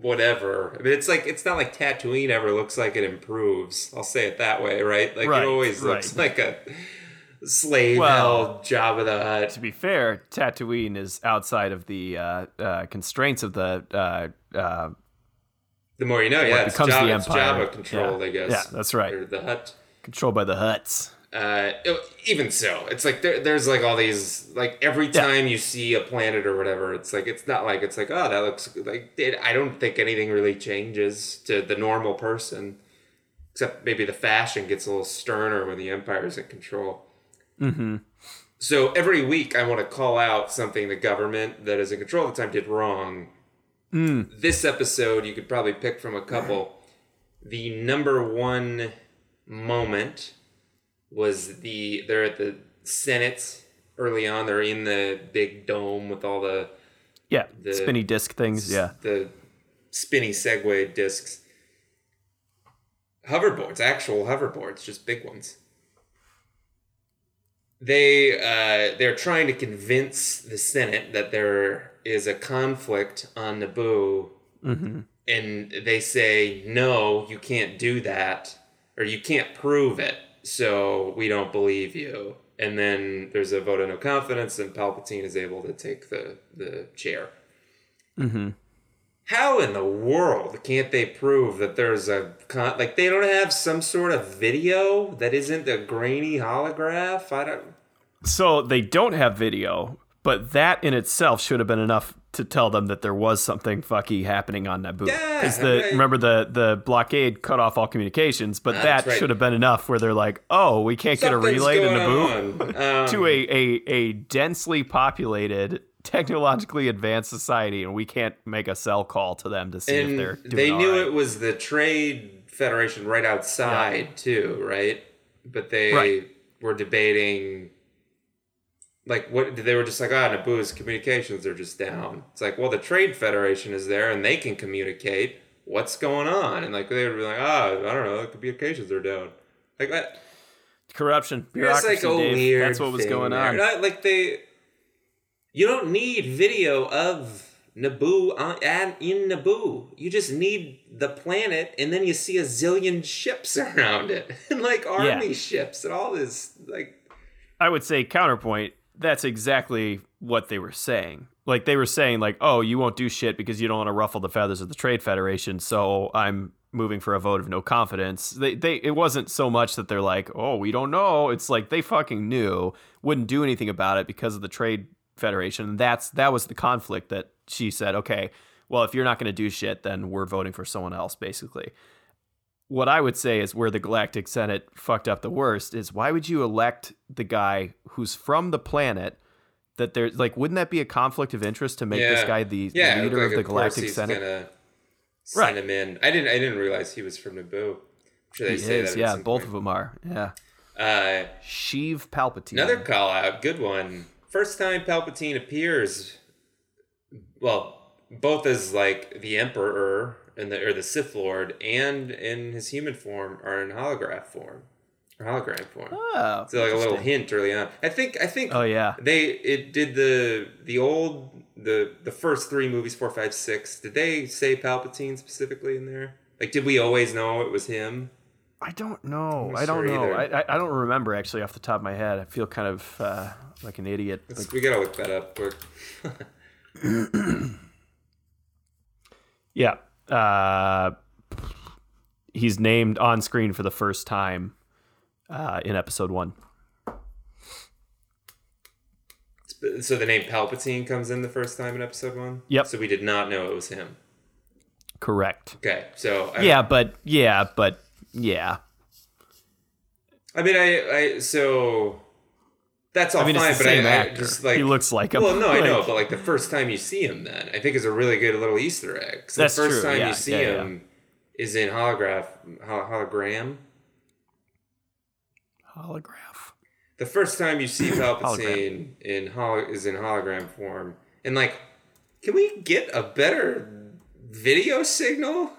Speaker 2: whatever i mean it's like it's not like tatooine ever looks like it improves i'll say it that way right like
Speaker 1: Right,
Speaker 2: it always looks
Speaker 1: right.
Speaker 2: like a slave
Speaker 1: Well,
Speaker 2: held Jabba the Hutt
Speaker 1: To be fair, Tatooine is outside of the uh, uh, constraints of the. Uh, uh,
Speaker 2: the more you know yeah it's
Speaker 1: becomes
Speaker 2: job,
Speaker 1: the Empire.
Speaker 2: Jabba controlled
Speaker 1: Yeah.
Speaker 2: i guess
Speaker 1: Yeah, that's right.
Speaker 2: or the Hutt
Speaker 1: controlled by the Hutts.
Speaker 2: uh, even so, it's like there, there's like all these like every
Speaker 1: Yeah.
Speaker 2: time you see a planet or whatever, it's like it's not like it's like oh that looks like it, I don't think anything really changes to the normal person, except maybe the fashion gets a little sterner when the empire's in control.
Speaker 1: Mm-hmm.
Speaker 2: So every week I want to call out something the government that is in control at the time did wrong.
Speaker 1: Mm.
Speaker 2: This episode you could probably pick from a couple. The number one moment was the they're at the Senate early on. They're in the big dome with all the
Speaker 1: Yeah,
Speaker 2: The-
Speaker 1: spinny disc things. Yeah.
Speaker 2: the spinny Segway discs. Hoverboards, actual hoverboards, just big ones. They uh, they're trying to convince the Senate that there is a conflict on Naboo,
Speaker 1: Mm-hmm.
Speaker 2: and they say no, you can't do that, or you can't prove it, so we don't believe you. And then there's a vote of no confidence, and Palpatine is able to take the the chair
Speaker 1: Mm-hmm.
Speaker 2: How in the world can't they prove that there's a con- like they don't have some sort of video that isn't a grainy holograph i don't
Speaker 1: So they don't have video, but that in itself should have been enough to tell them that there was something fucky happening on Naboo.
Speaker 2: Yeah,
Speaker 1: the
Speaker 2: right.
Speaker 1: remember the the blockade cut off all communications, but
Speaker 2: That's
Speaker 1: that
Speaker 2: right.
Speaker 1: should have been enough where they're like, oh, we can't get a
Speaker 2: Something's
Speaker 1: relay to Naboo.
Speaker 2: Um,
Speaker 1: to a, a a densely populated technologically advanced society, and we can't make a cell call to them to see if they're doing
Speaker 2: they knew
Speaker 1: right.
Speaker 2: it was the trade federation right outside too, right? But they
Speaker 1: Right.
Speaker 2: were debating. Like what they were just like, ah, Naboo's communications are just down. It's like, well, the Trade Federation is there and they can communicate. What's going on? And like they would be like, ah, I don't know, the communications are down. Like that.
Speaker 1: corruption, bureaucracy.
Speaker 2: like a
Speaker 1: Dave.
Speaker 2: weird.
Speaker 1: That's what was going
Speaker 2: there.
Speaker 1: on.
Speaker 2: Not- Like they, you don't need video of Naboo on, and in Naboo. You just need the planet, and then you see a zillion ships around it, and like army ships, and all this. Like,
Speaker 1: I would say counterpoint. That's exactly what they were saying. Like they were saying, like, oh, you won't do shit because you don't want to ruffle the feathers of the Trade Federation. So I'm moving for a vote of no confidence. They, they, it wasn't so much that they're like, oh, we don't know. It's like they fucking knew, wouldn't do anything about it because of the Trade Federation. And that's that was the conflict that she said, okay, well, if you're not going to do shit, then we're voting for someone else, basically what I would say is where the Galactic Senate fucked up the worst is why would you elect the guy who's from the planet that there's like wouldn't that be a conflict of interest to make this guy the, the
Speaker 2: yeah, it
Speaker 1: leader
Speaker 2: looked
Speaker 1: of the
Speaker 2: like,
Speaker 1: Galactic
Speaker 2: he's
Speaker 1: Senate? Right.
Speaker 2: him in. I didn't. I didn't realize he was from Naboo. They
Speaker 1: He
Speaker 2: say
Speaker 1: is,
Speaker 2: that.
Speaker 1: yeah, both
Speaker 2: point.
Speaker 1: of them are. Yeah.
Speaker 2: Uh,
Speaker 1: Sheev Palpatine.
Speaker 2: Another call out, good one. First time Palpatine appears, well, both as like the Emperor and the or the Sith Lord, and in his human form are in holograph form or hologram form.
Speaker 1: Oh,
Speaker 2: so like a little hint early on. I think I think
Speaker 1: Oh yeah.
Speaker 2: they it did the the old the the first three movies four five six. Did they say Palpatine specifically in there? Like, did we always know it was him?
Speaker 1: I don't know. I don't
Speaker 2: sure
Speaker 1: know. I, I I don't remember actually off the top of my head. I feel kind of uh, like an idiot.
Speaker 2: Let's, we gotta look that up quick.
Speaker 1: Yeah. Uh, he's named on screen for the first time uh, in episode one.
Speaker 2: So the name Palpatine comes in the first time in episode one.
Speaker 1: Yep.
Speaker 2: So we did not know it was him.
Speaker 1: Correct.
Speaker 2: Okay. So I,
Speaker 1: Yeah, but yeah, but yeah.
Speaker 2: I mean, I, I so that's all
Speaker 1: I mean,
Speaker 2: fine,
Speaker 1: it's the
Speaker 2: but
Speaker 1: same
Speaker 2: I, I just like
Speaker 1: he looks like him.
Speaker 2: Well, no, I know, but like the first time you see him, then I think is a really good little Easter egg. the first
Speaker 1: true,
Speaker 2: time
Speaker 1: yeah,
Speaker 2: you see
Speaker 1: yeah, yeah.
Speaker 2: him is in holograph hologram.
Speaker 1: holograph.
Speaker 2: The first time you see Palpatine in hol- is in hologram form, and like, can we get a better video signal?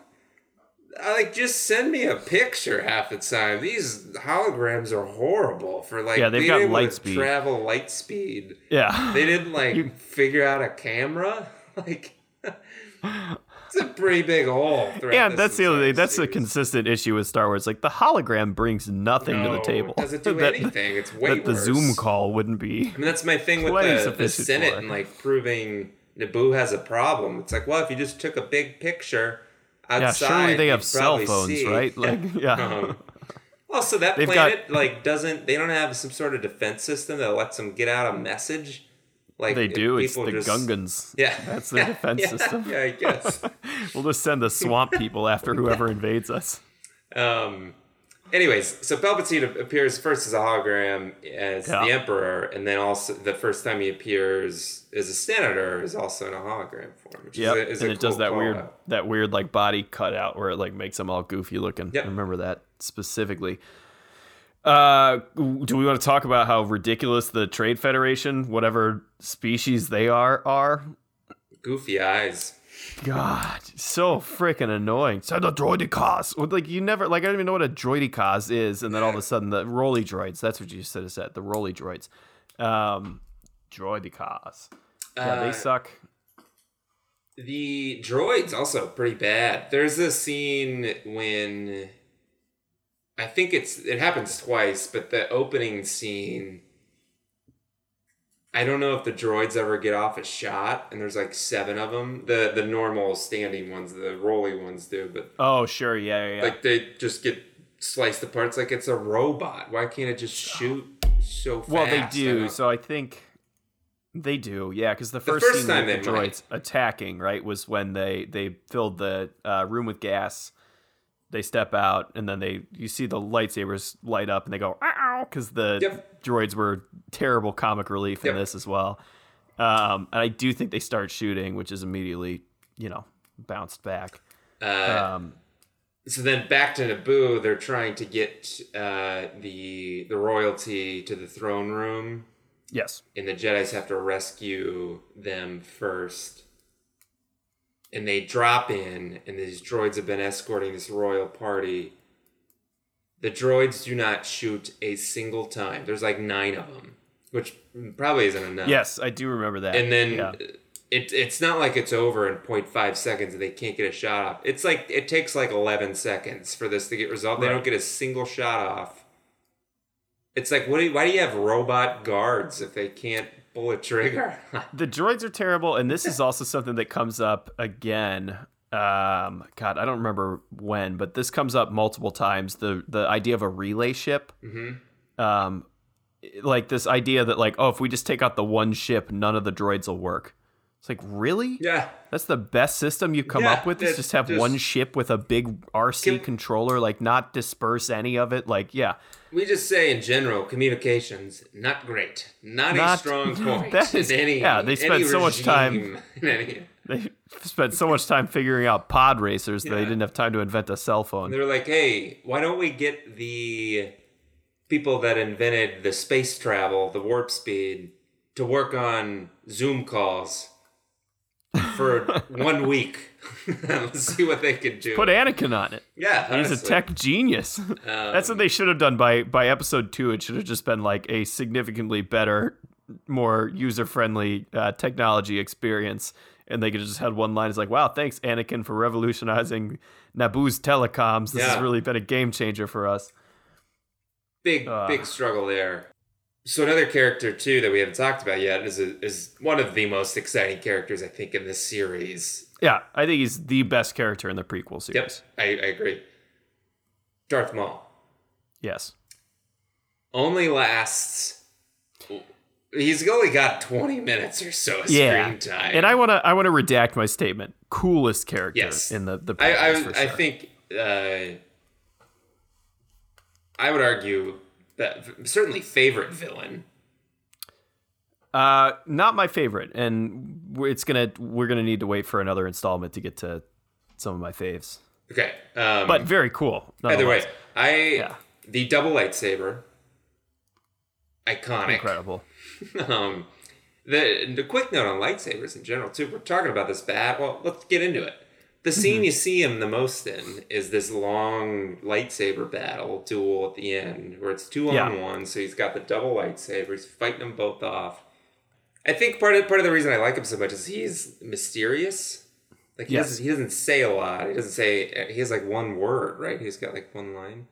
Speaker 2: I, like, just send me a picture half the time. These holograms are horrible for like
Speaker 1: Yeah, they've
Speaker 2: being
Speaker 1: got
Speaker 2: able
Speaker 1: light
Speaker 2: to
Speaker 1: speed.
Speaker 2: travel light speed.
Speaker 1: Yeah.
Speaker 2: They didn't like
Speaker 1: You-
Speaker 2: figure out a camera. Like, it's a pretty big hole.
Speaker 1: yeah, that's the other thing. That's a consistent issue with Star Wars. Like the hologram brings nothing to the
Speaker 2: No,
Speaker 1: table.
Speaker 2: It doesn't do
Speaker 1: that,
Speaker 2: anything. It's way
Speaker 1: that the. Zoom call wouldn't be.
Speaker 2: I mean, that's my thing with the, the Senate
Speaker 1: for.
Speaker 2: and like proving Naboo has a problem. It's like, well, if you just took a big picture
Speaker 1: Yeah, surely they have cell phones,
Speaker 2: see-
Speaker 1: right? Like, yeah.
Speaker 2: Um, also, that
Speaker 1: They've
Speaker 2: planet like doesn't they don't have some sort of defense system that lets them get out a message? Like
Speaker 1: they do. It's the
Speaker 2: just-
Speaker 1: Gungans.
Speaker 2: Yeah,
Speaker 1: That's their defense
Speaker 2: yeah,
Speaker 1: system.
Speaker 2: Yeah, I guess.
Speaker 1: We'll just send the swamp people after whoever invades us.
Speaker 2: Um, anyways, so Palpatine appears first as a hologram as
Speaker 1: Yeah.
Speaker 2: the Emperor, and then also the first time he appears as a senator is also in a hologram form. Which
Speaker 1: Yep.
Speaker 2: is is
Speaker 1: and it does that weird
Speaker 2: call-out.
Speaker 1: that weird like body cutout where it like makes them all goofy looking.
Speaker 2: Yep.
Speaker 1: I remember that specifically. Uh, do we want to talk about how ridiculous the Trade Federation, whatever species they are, are?
Speaker 2: Goofy eyes.
Speaker 1: God, so freaking annoying. Send a droidicast. Well, Like you never like I don't even know what a droidicast is, and then all of a sudden the roly droids. That's what you should have said. The roly droids. Um, droidicast. Yeah,
Speaker 2: Uh,
Speaker 1: they suck.
Speaker 2: The droids also pretty bad. There's a scene when I think it's it happens twice, but the opening scene I don't know if the droids ever get off a shot, and there's like seven of them. The the normal standing ones, the roly ones do, but
Speaker 1: Oh sure, yeah, yeah. yeah.
Speaker 2: like they just get sliced apart. It's like it's a robot. Why can't it just shoot so fast?
Speaker 1: Well, they do.
Speaker 2: don't-
Speaker 1: So I think they do. Yeah, because the
Speaker 2: The
Speaker 1: first,
Speaker 2: first
Speaker 1: scene
Speaker 2: time
Speaker 1: the droids
Speaker 2: might.
Speaker 1: attacking right was when they they filled the uh, room with gas. They step out and then they you see the lightsabers light up and they go ow because the
Speaker 2: Yep.
Speaker 1: droids were terrible comic relief in
Speaker 2: Yep.
Speaker 1: this as well. Um, and I do think they start shooting, which is immediately, you know, bounced back.
Speaker 2: Uh,
Speaker 1: Um,
Speaker 2: so then back to Naboo, they're trying to get uh, the the royalty to the throne room,
Speaker 1: yes.
Speaker 2: and the Jedi's have to rescue them first. And they drop in, and these droids have been escorting this royal party. The droids do not shoot a single time. There's like nine of them, which probably isn't enough.
Speaker 1: Yes, I do remember that.
Speaker 2: and then
Speaker 1: yeah.
Speaker 2: it, it's not like it's over in 0.5 seconds and they can't get a shot off. It's like it takes like 11 seconds for this to get resolved. They
Speaker 1: Right.
Speaker 2: don't get a single shot off. It's like, what? Do you, why do you have robot guards if they can't pull a trigger?
Speaker 1: the droids are terrible, and this is also something that comes up again. Um, God, I don't remember when, but this comes up multiple times. The the idea of a relay ship.
Speaker 2: mm-hmm.
Speaker 1: Um, like this idea that like, oh, if we just take out the one ship, none of the droids will work. It's like, really?
Speaker 2: Yeah,
Speaker 1: That's the best system you've come
Speaker 2: Yeah,
Speaker 1: up with. Is just have
Speaker 2: just-
Speaker 1: one ship with a big RC
Speaker 2: Can-
Speaker 1: controller, like not disperse any of it. Like, yeah,
Speaker 2: we just say in general, communications not great, not, a
Speaker 1: Not-
Speaker 2: strong point.
Speaker 1: that is-
Speaker 2: any,
Speaker 1: yeah, they spent so much time-
Speaker 2: any-
Speaker 1: they spent so much time figuring out pod racers that they didn't have time to invent a cell phone.
Speaker 2: They're like, hey, why don't we get the people that invented the space travel, the warp speed, to work on Zoom calls for one week? Let's see what they can do.
Speaker 1: Put Anakin on it.
Speaker 2: yeah,
Speaker 1: He's a tech genius. That's what they should have done by by episode two. It should have just been like a significantly better, more user friendly uh, technology experience, and they could have just had one line. It's like, "Wow, thanks Anakin for revolutionizing Naboo's telecoms. This has really been a game changer for us."
Speaker 2: big
Speaker 1: Uh.
Speaker 2: big struggle there. So another character too that we haven't talked about yet is a, is one of the most exciting characters I think in this series.
Speaker 1: Yeah, I think he's the best character in the prequel
Speaker 2: Yep,
Speaker 1: series.
Speaker 2: I, I agree. Darth Maul.
Speaker 1: Yes.
Speaker 2: only lasts. He's only got twenty minutes or so of
Speaker 1: Yeah,
Speaker 2: screen time,
Speaker 1: and I want to I want to redact my statement. Coolest character
Speaker 2: Yes.
Speaker 1: in the the
Speaker 2: I I,
Speaker 1: for
Speaker 2: I think uh, I would argue certainly favorite villain.
Speaker 1: Uh, not my favorite, and we're- it's gonna we're gonna need to wait for another installment to get to some of my faves.
Speaker 2: Okay, um,
Speaker 1: But very cool.
Speaker 2: either way. I
Speaker 1: Yeah.
Speaker 2: the double lightsaber, iconic.
Speaker 1: incredible.
Speaker 2: um, the the quick note on lightsabers in general too. We're talking about this bat. Well, let's get into it. The
Speaker 1: Mm-hmm.
Speaker 2: scene you see him the most in is this long lightsaber battle duel at the end, where it's two on
Speaker 1: Yeah.
Speaker 2: one. So he's got the double lightsaber. He's fighting them both off. I think part of part of the reason I like him so much is he's mysterious. Like he,
Speaker 1: Yes.
Speaker 2: doesn't, he doesn't say a lot. He doesn't say. He has like one word, right? He's got like one line.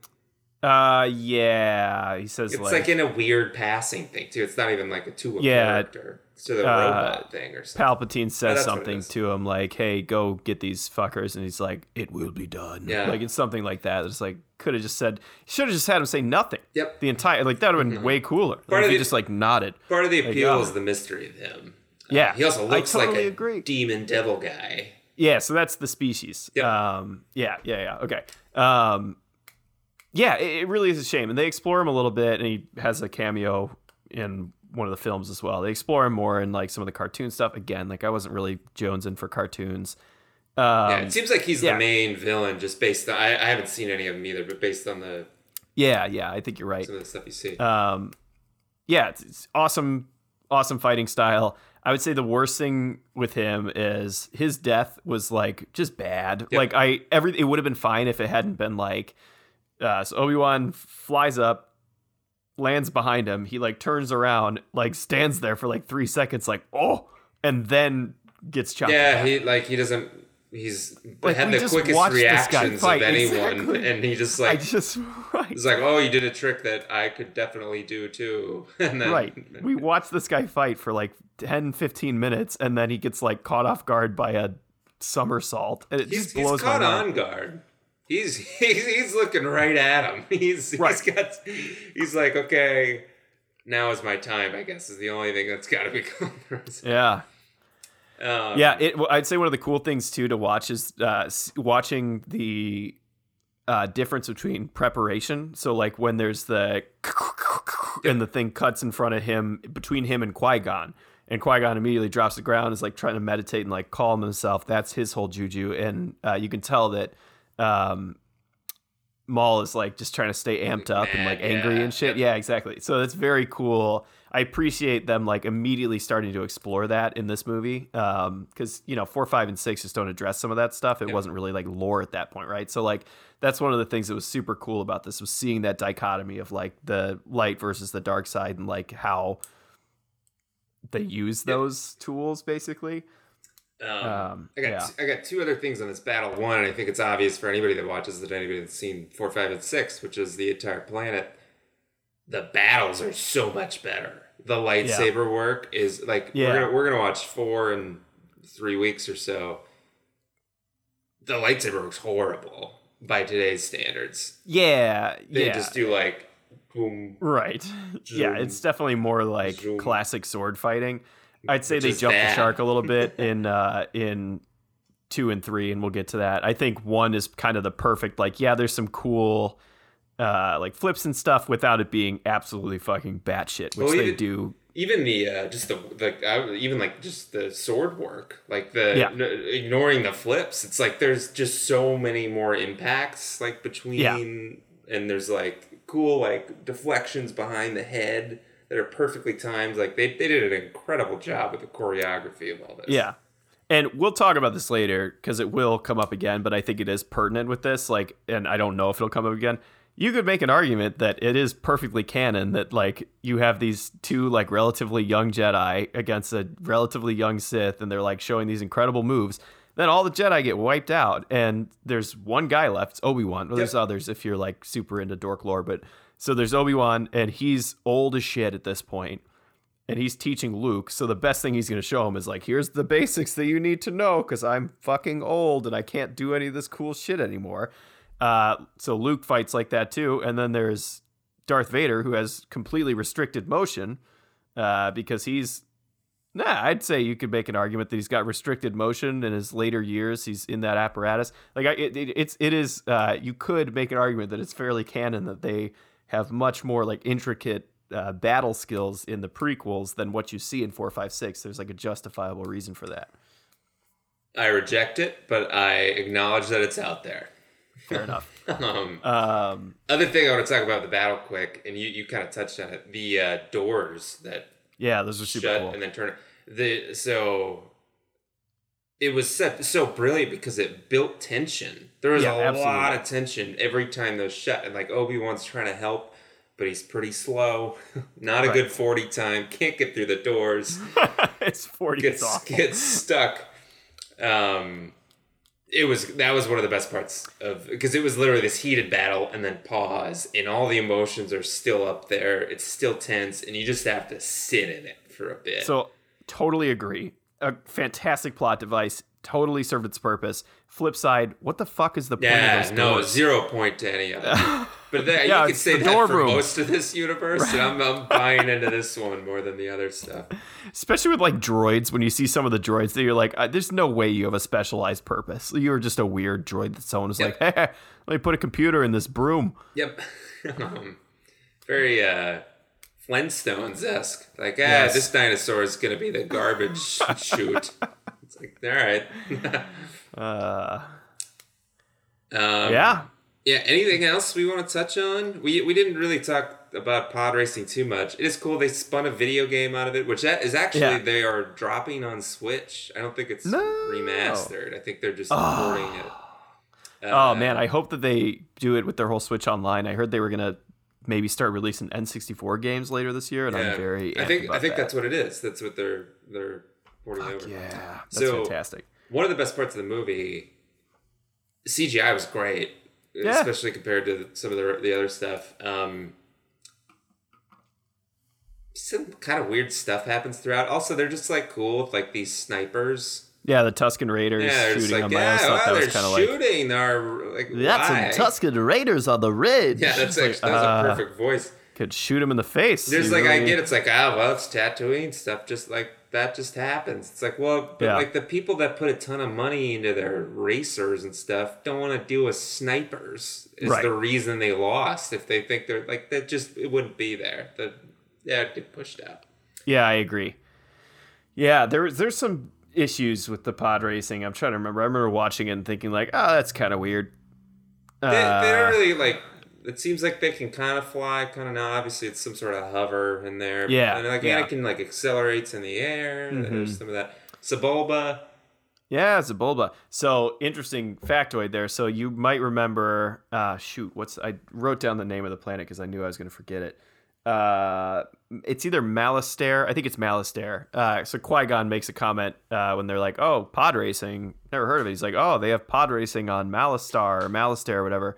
Speaker 1: Uh, yeah, he says
Speaker 2: It's
Speaker 1: like,
Speaker 2: like, in a weird passing thing too. It's not even like a a
Speaker 1: Yeah.
Speaker 2: character. To the
Speaker 1: Uh,
Speaker 2: robot thing or something.
Speaker 1: Palpatine says
Speaker 2: it
Speaker 1: something to him like, "Hey, go get these fuckers," and he's like, "It will be done."
Speaker 2: Yeah.
Speaker 1: like it's something like that. It's like could have just said, should have just had him say nothing.
Speaker 2: Yep.
Speaker 1: The entire like that would have been way cooler. Like,
Speaker 2: Part
Speaker 1: if
Speaker 2: of
Speaker 1: he
Speaker 2: the-
Speaker 1: just like nodded.
Speaker 2: Part of the
Speaker 1: Like,
Speaker 2: appeal
Speaker 1: oh.
Speaker 2: is the mystery of him.
Speaker 1: Yeah,
Speaker 2: He also looks
Speaker 1: totally
Speaker 2: like a
Speaker 1: agree.
Speaker 2: demon devil guy.
Speaker 1: Yeah, so that's the species.
Speaker 2: Yep.
Speaker 1: Um, yeah, yeah, yeah. Okay. Um, yeah, it, it really is a shame, and they explore him a little bit, and he has a cameo in one of the films as well. They explore him more in like some of the cartoon stuff. Again, like I wasn't really jonesing for cartoons. Um,
Speaker 2: yeah, it seems like he's
Speaker 1: yeah.
Speaker 2: the main villain, just based on. I, I haven't seen any of them either, but based on the
Speaker 1: yeah, yeah. I think you're right.
Speaker 2: some of the stuff you see.
Speaker 1: Um, yeah, it's, it's awesome, awesome fighting style. I would say the worst thing with him is his death was like just bad.
Speaker 2: Yep.
Speaker 1: Like I every it would have been fine if it hadn't been like uh, so Obi Wan flies up, lands behind him. He like turns around, like stands there for like three seconds, like oh, and then gets chopped.
Speaker 2: yeah, he like he doesn't. He's
Speaker 1: Like,
Speaker 2: had the quickest
Speaker 1: watched this guy
Speaker 2: reactions of anyone,
Speaker 1: Exactly.
Speaker 2: and he just like I
Speaker 1: just right.
Speaker 2: he's like, "Oh, you did a trick that I could definitely do too." and then,
Speaker 1: right we watched this guy fight for like 10 15 minutes and then he gets like caught off guard by a somersault and it
Speaker 2: He's,
Speaker 1: just
Speaker 2: he's
Speaker 1: blows
Speaker 2: caught
Speaker 1: my mind
Speaker 2: on guard. He's, he's he's looking right at him. He's
Speaker 1: Right.
Speaker 2: he's got he's like, okay, now is my time. I guess is the only thing that's got to be going through.
Speaker 1: yeah
Speaker 2: Um,
Speaker 1: yeah it, well, i'd say one of the cool things too to watch is uh, watching the uh, difference between preparation so like when there's the and the thing cuts in front of him between him and qui-gon And Qui Gon immediately drops the ground, is like trying to meditate and like calm himself. That's his whole juju, and uh, you can tell that um, Maul is like just trying to stay amped up and like angry
Speaker 2: yeah.
Speaker 1: and shit. Yeah, exactly. So that's very cool. I appreciate them like immediately starting to explore that in this movie Um, because you know four, five, and six just don't address some of that stuff. It wasn't really like lore at that point, right? So like that's one of the things that was super cool about this was seeing that dichotomy of like the light versus the dark side and like how they use those tools basically.
Speaker 2: Um,
Speaker 1: Um,
Speaker 2: I got
Speaker 1: yeah.
Speaker 2: I got two other things on this battle. One, and I think it's obvious for anybody that watches that anybody that's seen four, five, and six, which is the entire planet. The battles are so much better. The lightsaber work is like
Speaker 1: Yeah.
Speaker 2: we're gonna we're gonna watch four in three weeks or so. The lightsaber looks horrible by today's standards.
Speaker 1: Yeah,
Speaker 2: They
Speaker 1: yeah.
Speaker 2: just do like boom.
Speaker 1: Right. yeah, it's definitely more like
Speaker 2: Zoom.
Speaker 1: classic sword fighting. I'd say they jumped the shark a little bit in uh in 2 and 3 and we'll get to that. I think 1 is kind of the perfect like yeah, there's some cool uh like flips and stuff without it being absolutely fucking batshit, which
Speaker 2: Well,
Speaker 1: they
Speaker 2: even-
Speaker 1: do.
Speaker 2: even the uh, just the like I, even like just the sword work like the
Speaker 1: Yeah.
Speaker 2: n- ignoring the flips it's like there's just so many more impacts like between
Speaker 1: Yeah.
Speaker 2: and there's like cool like deflections behind the head that are perfectly timed like they, they did an incredible job with the choreography of all this
Speaker 1: Yeah. And we'll talk about this later because it will come up again, but I think it is pertinent with this. Like, and I don't know if it'll come up again. You could make an argument that it is perfectly canon that like you have these two like relatively young Jedi against a relatively young Sith, and they're like showing these incredible moves. Then all the Jedi get wiped out, and there's one guy left, Obi Wan. Well, there's
Speaker 2: Yep.
Speaker 1: others if you're like super into dork lore, but so there's Obi Wan, and he's old as shit at this point and he's teaching Luke. So the best thing he's going to show him is like, here's the basics that you need to know because I'm fucking old and I can't do any of this cool shit anymore. Uh, so Luke fights like that too, and then there's Darth Vader who has completely restricted motion uh, because he's. Nah, I'd say you could make an argument that he's got restricted motion in his later years. He's in that apparatus. Like, I, it, it, it's it is. Uh, you could make an argument that it's fairly canon that they have much more like intricate uh, battle skills in the prequels than what you see in four, five, six. There's like a justifiable reason for that.
Speaker 2: i reject it but i acknowledge that it's out there
Speaker 1: Fair enough.
Speaker 2: um,
Speaker 1: Um,
Speaker 2: other thing i want to talk about the battle quick and you, you kind of touched on it the uh, doors that
Speaker 1: yeah, those are super
Speaker 2: shut
Speaker 1: cool.
Speaker 2: and then turn. The so it was set so brilliant because it built tension. There was
Speaker 1: Yeah,
Speaker 2: a
Speaker 1: absolutely.
Speaker 2: lot of tension every time those shut, and like Obi Wan's trying to help, but he's pretty slow. Not a
Speaker 1: Right.
Speaker 2: good forty time. Can't get through the doors.
Speaker 1: it's 40
Speaker 2: Gets gets stuck. Um, it was that was one of the best parts of because it was literally this heated battle and then pause and all the emotions are still up there. It's still tense and you just have to sit in it for a bit.
Speaker 1: So totally agree. A fantastic plot device. Totally served its purpose. Flip side, what the fuck is the point
Speaker 2: Yeah,
Speaker 1: of those
Speaker 2: no,
Speaker 1: doors?
Speaker 2: zero point to any of it. But that,
Speaker 1: Yeah,
Speaker 2: you could say
Speaker 1: the
Speaker 2: that for
Speaker 1: room.
Speaker 2: most of this universe, and I'm, I'm buying into this one more than the other stuff.
Speaker 1: Especially with like droids, when you see some of the droids that you're like, uh, there's no way you have a specialized purpose. You're just a weird droid that someone is
Speaker 2: Yep.
Speaker 1: like, hey, let me put a computer in this broom.
Speaker 2: Yep, um, very uh, Flintstones esque. Like, ah,
Speaker 1: Yes.
Speaker 2: this dinosaur is gonna be the garbage shoot. It's like, all right.
Speaker 1: Uh,
Speaker 2: um,
Speaker 1: yeah.
Speaker 2: Yeah. Anything else we want to touch on? We we didn't really talk about pod racing too much. It is cool they spun a video game out of it, which that is actually
Speaker 1: Yeah.
Speaker 2: they are dropping on Switch. I don't think it's
Speaker 1: No.
Speaker 2: remastered. I think they're just
Speaker 1: Oh.
Speaker 2: porting it.
Speaker 1: Oh
Speaker 2: Uh,
Speaker 1: man, I hope that they do it with their whole Switch Online. I heard they were gonna maybe start releasing N64 games later this year, and
Speaker 2: yeah.
Speaker 1: I'm very.
Speaker 2: I think I think
Speaker 1: that.
Speaker 2: that's what it is. That's what they're they're porting over.
Speaker 1: yeah, that's
Speaker 2: So-
Speaker 1: fantastic.
Speaker 2: One of the best parts of the movie, CGI was great,
Speaker 1: Yeah.
Speaker 2: especially compared to some of the the other stuff. Um, some kind of weird stuff happens throughout. Also, they're just like cool with like these snipers.
Speaker 1: Yeah, the Tusken Raiders
Speaker 2: Yeah,
Speaker 1: shooting
Speaker 2: like
Speaker 1: them. I always thought that was kind of like
Speaker 2: shooting our like
Speaker 1: that's
Speaker 2: why?
Speaker 1: some Tusken Raiders on the ridge.
Speaker 2: Yeah, that's actually
Speaker 1: like,
Speaker 2: that's
Speaker 1: uh,
Speaker 2: a perfect voice.
Speaker 1: Could shoot him in the face.
Speaker 2: There's like I
Speaker 1: really-
Speaker 2: get it's like ah well it's Tatooine stuff just like that just happens. It's like well but
Speaker 1: Yeah.
Speaker 2: like the people that put a ton of money into their racers and stuff don't want to deal with snipers. Is
Speaker 1: Right.
Speaker 2: the reason they lost if they think they're like that just it wouldn't be there. The yeah it get pushed out.
Speaker 1: Yeah, I agree. Yeah, there there's some issues with the pod racing. I'm trying to remember. I remember watching it and thinking like, oh, that's kind of weird.
Speaker 2: They, they
Speaker 1: Uh,
Speaker 2: don't really like. It seems like they can kind of fly, kind of not. Obviously, it's some sort of hover in there.
Speaker 1: Yeah,
Speaker 2: and like
Speaker 1: yeah.
Speaker 2: Anakin like accelerates in the air.
Speaker 1: Mhm.
Speaker 2: There's some of that. Sebulba.
Speaker 1: Yeah, it's a Bulba. So interesting factoid there. So you might remember. Uh, shoot, what's I wrote down the name of the planet because I knew I was going to forget it. Uh, it's either Malastare. I think it's Malastare. Uh, so Qui Gon makes a comment uh, when they're like, "Oh, pod racing. Never heard of it." He's like, "Oh, they have pod racing on Malastar or Malastare or whatever."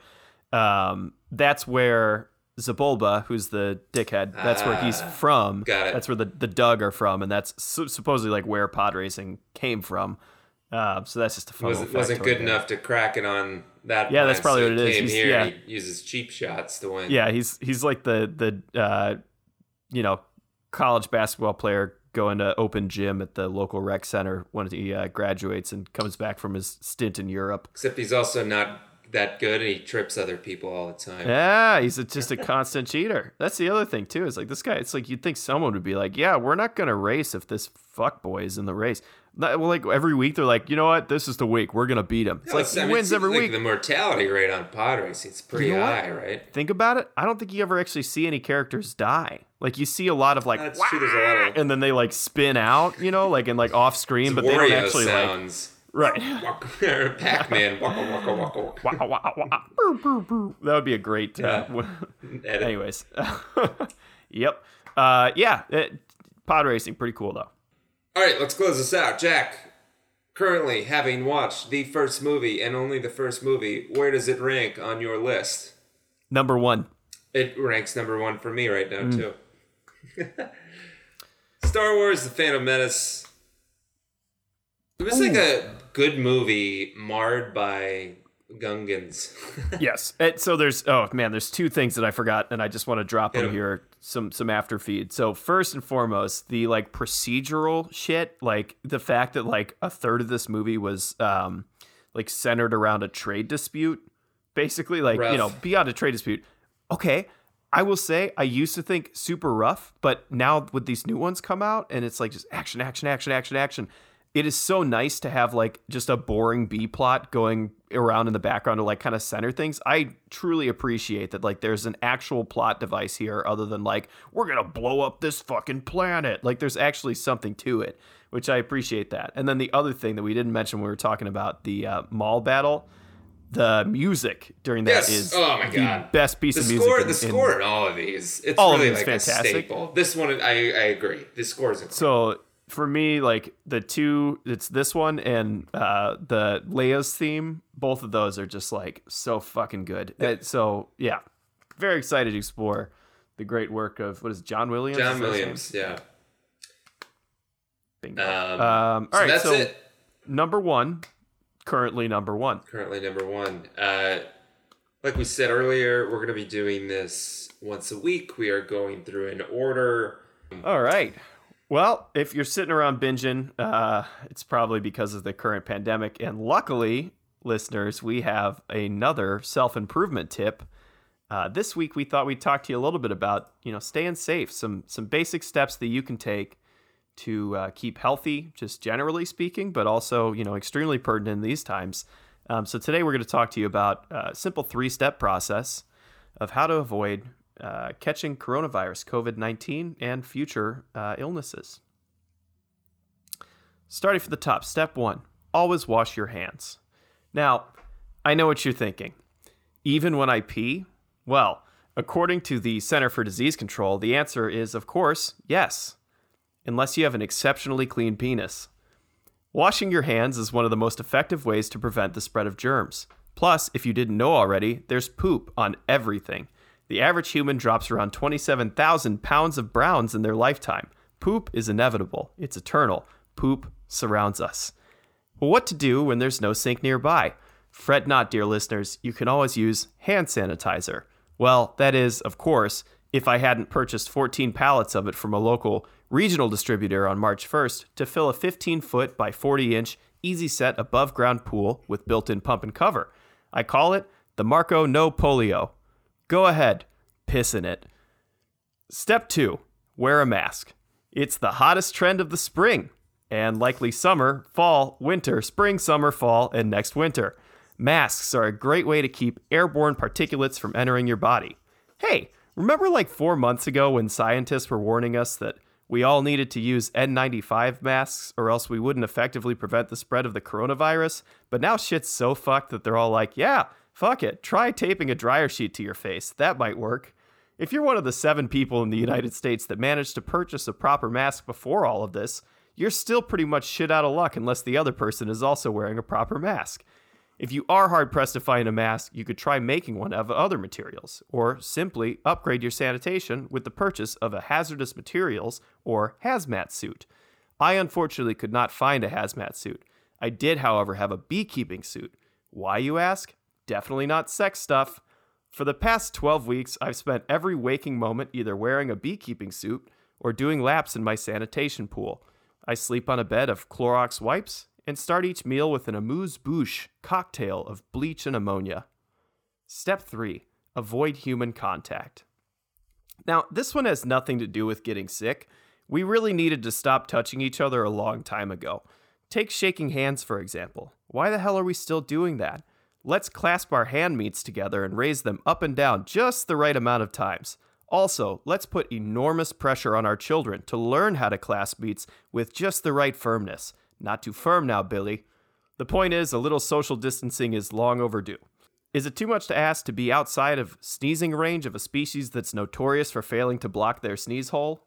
Speaker 1: Um, that's where Sebulba, who's the dickhead, that's where he's
Speaker 2: Ah,
Speaker 1: from.
Speaker 2: got it.
Speaker 1: That's where the the Dug are from, and that's su- supposedly like where pod racing came from. Uh, so that's just a fun.
Speaker 2: wasn't wasn't good enough to crack it on that.
Speaker 1: Yeah, that's probably
Speaker 2: so
Speaker 1: what it is.
Speaker 2: Came
Speaker 1: He's-
Speaker 2: here
Speaker 1: yeah.
Speaker 2: and he uses cheap shots to win.
Speaker 1: Yeah, he's he's like the the uh, you know college basketball player going to open gym at the local rec center when he uh, graduates and comes back from his stint in Europe.
Speaker 2: Except he's also not that good, and he trips other people all the time.
Speaker 1: Yeah, he's a, just a constant cheater. That's the other thing too. Is like this guy. It's like you'd think someone would be like, "Yeah, we're not gonna race if this fuck boy is in the race." Well, like every week they're like, "You know what? This is the week. We're gonna beat him." It's
Speaker 2: No,
Speaker 1: like he
Speaker 2: I mean,
Speaker 1: wins every
Speaker 2: like
Speaker 1: week.
Speaker 2: The mortality rate on pod racing it's pretty
Speaker 1: You know what?
Speaker 2: high, right?
Speaker 1: Think about it. I don't think you ever actually see any characters die. Like you see a lot of like,
Speaker 2: That's true. There's a lot of
Speaker 1: and then they like spin out, you know, like and like off screen, but they don't
Speaker 2: Wario
Speaker 1: actually like
Speaker 2: sounds.
Speaker 1: right.
Speaker 2: Waka waka waka waka.
Speaker 1: Wah. Brr, brr, brr. That would be a great. Uh,
Speaker 2: Edit.
Speaker 1: anyways, yep. Uh, yeah, it, pod racing pretty cool though.
Speaker 2: All right, let's close this out. Jack, currently having watched the first movie and only the first movie, where does it rank on your list?
Speaker 1: Number one.
Speaker 2: It ranks number one for me right now,
Speaker 1: Mm.
Speaker 2: too. Star Wars The Phantom Menace. It was like a good movie marred by Gungans.
Speaker 1: yes. And so there's oh man, there's two things that I forgot, and I just want to drop
Speaker 2: Hit
Speaker 1: them
Speaker 2: 'em.
Speaker 1: here. Some some after feed. So first and foremost, the like procedural shit, like the fact that like a third of this movie was um like centered around a trade dispute, basically like you know beyond a trade dispute. Okay. I will say I used to think super rough, but now with these new ones come out and it's like just action, action, action, action, action. It is so nice to have like just a boring B plot going around in the background to like kind of center things. I truly appreciate that like there's an actual plot device here other than like we're going to blow up this fucking planet. Like there's actually something to it, which I appreciate that. And then the other thing that we didn't mention when we were talking about the uh, Maul battle, the music during that
Speaker 2: Yes.
Speaker 1: is
Speaker 2: Oh my
Speaker 1: the
Speaker 2: God.
Speaker 1: best piece
Speaker 2: the
Speaker 1: of music.
Speaker 2: score,
Speaker 1: in-
Speaker 2: the score in all of these, it's
Speaker 1: All
Speaker 2: really
Speaker 1: is
Speaker 2: like
Speaker 1: fantastic.
Speaker 2: a staple. This one, I, I agree. The score is incredible.
Speaker 1: So for me, like the two, it's this one and uh, the Leia's theme. Both of those are just like so fucking good. Uh, so yeah, very excited to explore the great work of what is it, John Williams?
Speaker 2: John Williams, yeah.
Speaker 1: Bingo.
Speaker 2: Um,
Speaker 1: Um,
Speaker 2: so
Speaker 1: all right,
Speaker 2: that's
Speaker 1: so
Speaker 2: it.
Speaker 1: number one, currently number one.
Speaker 2: currently number one. Uh, like we said earlier, we're going to be doing this once a week. We are going through an order.
Speaker 1: All right. Well, if you're sitting around binging, uh, it's probably because of the current pandemic. And luckily, listeners, we have another self improvement tip. Uh, this week, we thought we'd talk to you a little bit about, you know, staying safe. Some some basic steps that you can take to uh, keep healthy, just generally speaking, but also, you know, extremely pertinent in these times. Um, so today, we're going to talk to you about a simple three step process of how to avoid uh, catching coronavirus, COVID 19, and future uh, illnesses. Starting from the top, step one always wash your hands. Now, I know what you're thinking. Even when I pee? Well, according to the Center for Disease Control, the answer is, of course, yes, unless you have an exceptionally clean penis. Washing your hands is one of the most effective ways to prevent the spread of germs. Plus, if you didn't know already, there's poop on everything. The average human drops around 27,000 pounds of browns in their lifetime. Poop is inevitable, it's eternal. Poop surrounds us. Well, what to do when there's no sink nearby? Fret not, dear listeners, you can always use hand sanitizer. Well, that is, of course, if I hadn't purchased 14 pallets of it from a local regional distributor on March 1st to fill a 15 foot by 40 inch easy set above ground pool with built in pump and cover. I call it the Marco No Polio. Go ahead, piss in it. Step two wear a mask. It's the hottest trend of the spring. and likely summer, fall, winter, spring, summer, fall, and next winter. Masks are a great way to keep airborne particulates from entering your body. Hey, remember like four months ago when scientists were warning us that we all needed to use N95 masks or else we wouldn't effectively prevent the spread of the coronavirus? But now shit's so fucked that they're all like, yeah, fuck it, try taping a dryer sheet to your face. That might work. If you're one of the seven people in the United States that managed to purchase a proper mask before all of this, you're still pretty much shit out of luck unless the other person is also wearing a proper mask. If you are hard pressed to find a mask, you could try making one of other materials, or simply upgrade your sanitation with the purchase of a hazardous materials or hazmat suit. I unfortunately could not find a hazmat suit. I did, however, have a beekeeping suit. Why, you ask? Definitely not sex stuff. For the past 12 weeks, I've spent every waking moment either wearing a beekeeping suit or doing laps in my sanitation pool. I sleep on a bed of Clorox wipes and start each meal with an amuse bouche cocktail of bleach and ammonia. Step 3 Avoid human contact. Now, this one has nothing to do with getting sick. We really needed to stop touching each other a long time ago. Take shaking hands, for example. Why the hell are we still doing that? Let's clasp our hand meats together and raise them up and down just the right amount of times. Also, let's put enormous pressure on our children to learn how to clasp meats with just the right firmness. Not too firm now, Billy. The point is, a little social distancing is long overdue. Is it too much to ask to be outside of sneezing range of a species that's notorious for failing to block their sneeze hole?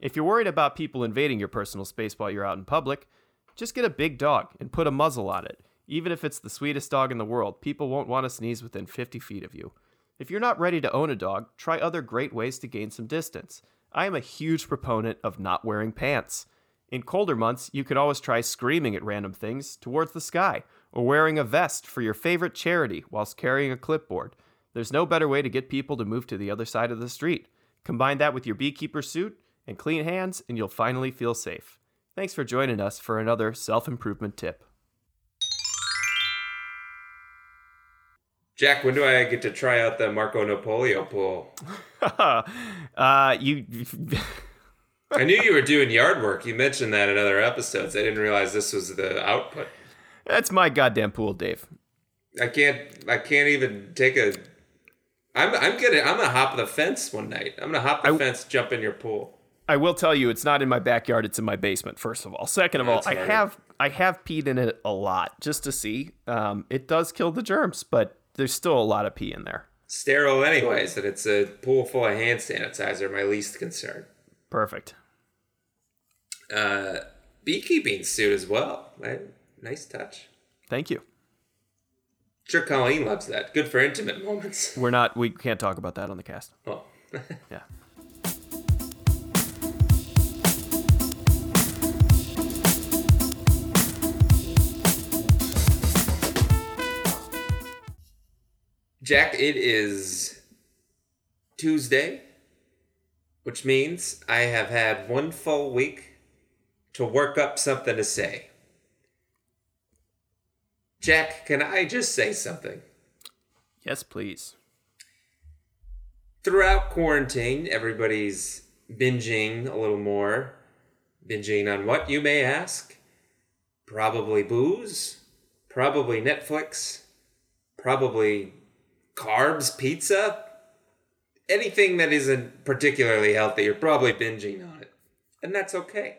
Speaker 1: If you're worried about people invading your personal space while you're out in public, just get a big dog and put a muzzle on it. Even if it's the sweetest dog in the world, people won't want to sneeze within 50 feet of you. If you're not ready to own a dog, try other great ways to gain some distance. I am a huge proponent of not wearing pants. In colder months, you could always try screaming at random things towards the sky, or wearing a vest for your favorite charity whilst carrying a clipboard. There's no better way to get people to move to the other side of the street. Combine that with your beekeeper suit and clean hands, and you'll finally feel safe. Thanks for joining us for another self improvement tip.
Speaker 2: Jack, when do I get to try out the Marco Napolio pool?
Speaker 1: uh, you.
Speaker 2: I knew you were doing yard work. You mentioned that in other episodes. I didn't realize this was the output.
Speaker 1: That's my goddamn pool, Dave.
Speaker 2: I can't. I can't even take a. I'm. I'm gonna. I'm gonna hop the fence one night. I'm gonna hop the
Speaker 1: I-
Speaker 2: fence, jump in your pool.
Speaker 1: I will tell you, it's not in my backyard. It's in my basement. First of all, second of all, I have I have peed in it a lot just to see. Um, it does kill the germs, but there's still a lot of pee in there.
Speaker 2: Sterile, anyways, and it's a pool full of hand sanitizer. My least concern.
Speaker 1: Perfect.
Speaker 2: Uh, beekeeping suit as well. Right? Nice touch.
Speaker 1: Thank you.
Speaker 2: Sure, Colleen loves that. Good for intimate moments.
Speaker 1: We're not. We can't talk about that on the cast.
Speaker 2: Oh.
Speaker 1: Yeah.
Speaker 2: Jack, it is Tuesday, which means I have had one full week to work up something to say. Jack, can I just say something?
Speaker 1: Yes, please.
Speaker 2: Throughout quarantine, everybody's binging a little more. Binging on what, you may ask? Probably booze, probably Netflix, probably carbs, pizza, anything that isn't particularly healthy, you're probably binging on it. And that's okay.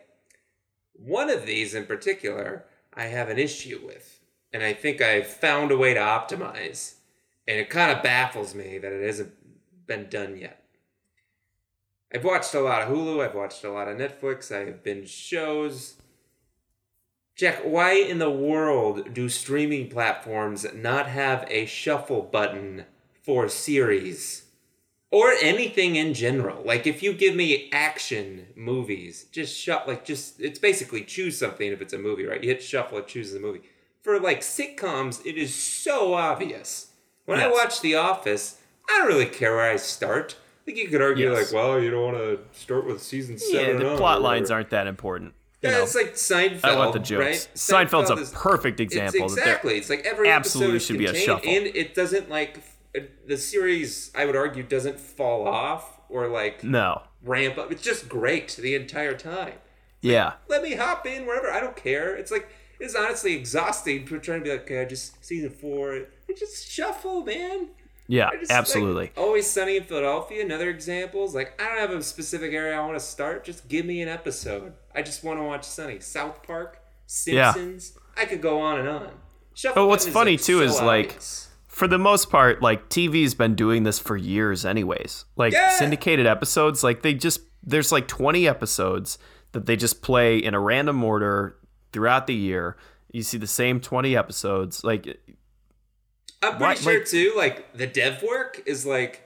Speaker 2: One of these in particular, I have an issue with. And I think I've found a way to optimize. And it kind of baffles me that it hasn't been done yet. I've watched a lot of Hulu, I've watched a lot of Netflix, I have binged shows. Jack, why in the world do streaming platforms not have a shuffle button for series? Or anything in general. Like if you give me action movies, just shut like just it's basically choose something if it's a movie, right? You hit shuffle, it chooses a movie. For like sitcoms, it is so obvious. When I watch The Office, I don't really care where I start. I think you could argue
Speaker 1: Yes.
Speaker 2: like, well, you don't want to start with season seven.
Speaker 1: Yeah, the
Speaker 2: on,
Speaker 1: plot lines aren't that important.
Speaker 2: Yeah,
Speaker 1: know,
Speaker 2: it's like Seinfeld.
Speaker 1: I want the jokes.
Speaker 2: Right?
Speaker 1: Seinfeld's a
Speaker 2: is-
Speaker 1: perfect example there
Speaker 2: exactly. It's like every
Speaker 1: absolutely
Speaker 2: episode
Speaker 1: should be a shuffle.
Speaker 2: and it doesn't like the series. I would argue doesn't fall off or like
Speaker 1: no.
Speaker 2: ramp up. It's just great the entire time.
Speaker 1: Yeah.
Speaker 2: Let me hop in wherever. I don't care. It's like it's honestly exhausting for trying to be like, okay, just season four. Just shuffle, man.
Speaker 1: Yeah,
Speaker 2: just, like,
Speaker 1: absolutely.
Speaker 2: Always Sunny in Philadelphia. Another example is like I don't have a specific area I want to start. Just give me an episode. I just want to watch Sunny. South Park, Simpsons. Yeah. I could go on and on. Shuffle
Speaker 1: But what's funny,
Speaker 2: like,
Speaker 1: too,
Speaker 2: so
Speaker 1: is, like. For the most part, like TV's been doing this for years anyways. Like
Speaker 2: Yeah.
Speaker 1: syndicated episodes, like they just there's like 20 episodes that they just play in a random order throughout the year. You see the same 20 episodes. Like
Speaker 2: I'm pretty sure
Speaker 1: like-
Speaker 2: too. Like the dev work is like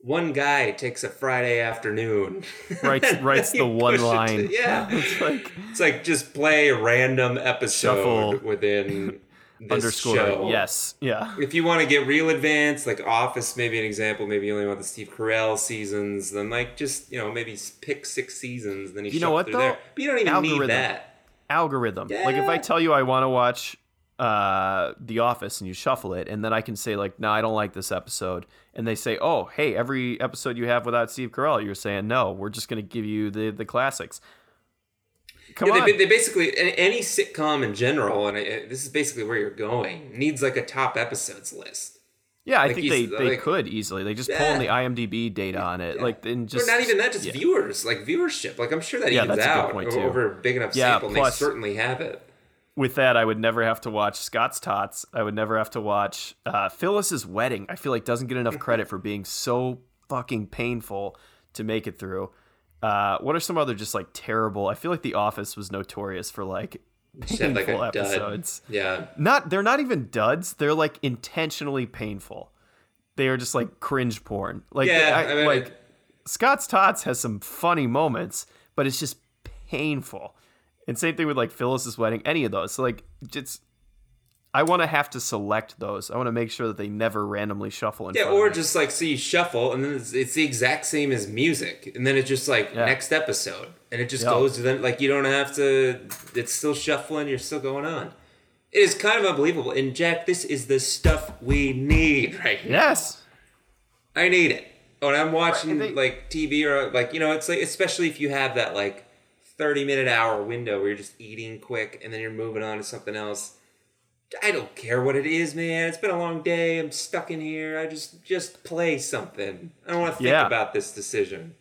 Speaker 2: one guy takes a Friday afternoon,
Speaker 1: Writes- writes the one line.
Speaker 2: it. Yeah,
Speaker 1: it's like
Speaker 2: it's like just play a random episode
Speaker 1: Shuffle.
Speaker 2: within this
Speaker 1: underscore
Speaker 2: show.
Speaker 1: yes. Yeah.
Speaker 2: If you want to get real advanced, like Office, maybe an example. Maybe you only want the Steve Carell seasons. Then like just you know maybe pick six seasons. Then you,
Speaker 1: You know what, though?
Speaker 2: there. But you don't even need
Speaker 1: Algorithm.
Speaker 2: that.
Speaker 1: algorithm. Like if I tell you I want to watch uh The Office and you shuffle it and then I can say like no, I don't like this episode and they say, "Oh, hey, every episode you have without Steve Carell." You're saying, "No, we're just going to give you the the classics." Come
Speaker 2: yeah,
Speaker 1: on.
Speaker 2: They, they basically any sitcom in general, and I, this is basically where you're going, needs like a top episodes list.
Speaker 1: yeah, I
Speaker 2: like
Speaker 1: think they they
Speaker 2: like-
Speaker 1: could easily. They just pull in the IMDb data on it. Like and just
Speaker 2: or not even that, just
Speaker 1: yeah.
Speaker 2: viewers, like viewership. Like I'm sure that
Speaker 1: Yeah,
Speaker 2: evens
Speaker 1: that's a good
Speaker 2: out
Speaker 1: point,
Speaker 2: o-
Speaker 1: too.
Speaker 2: over a big enough
Speaker 1: Yeah,
Speaker 2: sample.
Speaker 1: plus-
Speaker 2: they certainly have it.
Speaker 1: With that, I would never have to watch Scott's Tots. I would never have to watch uh, Phyllis's Wedding. I feel like doesn't get enough credit for being so fucking painful to make it through. Uh, what are some other just like terrible? I feel like The Office was notorious for like painful
Speaker 2: like a dud.
Speaker 1: episodes.
Speaker 2: Yeah,
Speaker 1: Not they're not even duds. They're like intentionally painful. They are just like cringe porn. Like
Speaker 2: yeah.
Speaker 1: I,
Speaker 2: I mean,
Speaker 1: like Scott's Tots has some funny moments, but it's just painful. And same thing with like Phyllis's wedding, any of those. So like just I want to have to select those. I want to make sure that they never randomly shuffle in
Speaker 2: yeah, or just like so you shuffle, and then it's, it's the exact same as music, and then it's just like
Speaker 1: Yeah.
Speaker 2: next episode, and it just
Speaker 1: Yeah.
Speaker 2: goes to them. Like you don't have to. It's still shuffling. You're still going on. It is kind of unbelievable. And Jack, this is the stuff we need right now.
Speaker 1: Yes.
Speaker 2: I need it when I'm watching
Speaker 1: and they-
Speaker 2: like TV or like you know it's like especially if you have that like 30 minute hour window where you're just eating quick and then you're moving on to something else. I don't care what it is, man. It's been a long day. I'm stuck in here. I just just play something. I don't want to think
Speaker 1: Yeah.
Speaker 2: about this decision.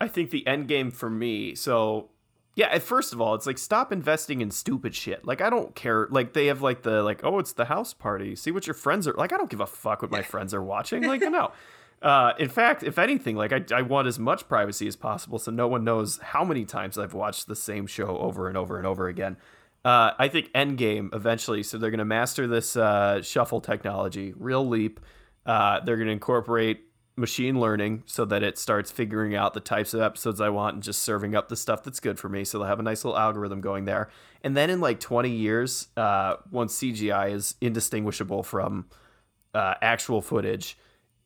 Speaker 1: I think the end game for me. So, yeah. First of all, it's like stop investing in stupid shit. Like I don't care. Like they have like the like oh it's the house party. See what your friends are like. I don't give a fuck what my friends are watching. Like no. Uh, in fact, if anything, like I, I want as much privacy as possible, so no one knows how many times I've watched the same show over and over and over again. Uh, I think Endgame eventually. So they're going to master this uh, shuffle technology, real leap. Uh, they're going to incorporate machine learning so that it starts figuring out the types of episodes I want and just serving up the stuff that's good for me. So they'll have a nice little algorithm going there. And then in like 20 years, uh, once CGI is indistinguishable from uh, actual footage,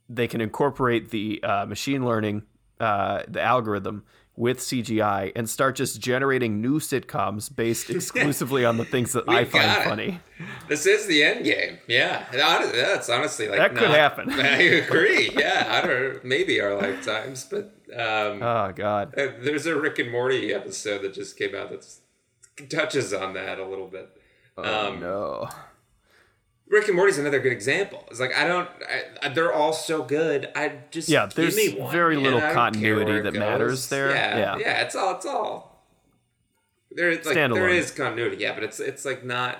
Speaker 1: they can incorporate the uh, machine learning, uh, the algorithm with CGI and start just generating new sitcoms based exclusively on the things that I find
Speaker 2: it.
Speaker 1: funny.
Speaker 2: This is the end game. Yeah, that's honestly like
Speaker 1: That could
Speaker 2: not-
Speaker 1: happen.
Speaker 2: I agree. Yeah, I don't know. maybe our lifetimes, but um,
Speaker 1: Oh God.
Speaker 2: Uh, There's a Rick and Morty episode that just came out that touches on that a little bit.
Speaker 1: Oh
Speaker 2: um,
Speaker 1: no.
Speaker 2: Rick and Morty's another good example. It's like I don't, I, they're all so good. I just
Speaker 1: Yeah,
Speaker 2: give
Speaker 1: there's
Speaker 2: me one,
Speaker 1: very little continuity
Speaker 2: care where it
Speaker 1: that
Speaker 2: goes.
Speaker 1: matters there.
Speaker 2: Yeah,
Speaker 1: Yeah.
Speaker 2: yeah, it's all, it's all. There's like there is continuity, yeah, but it's it's like not.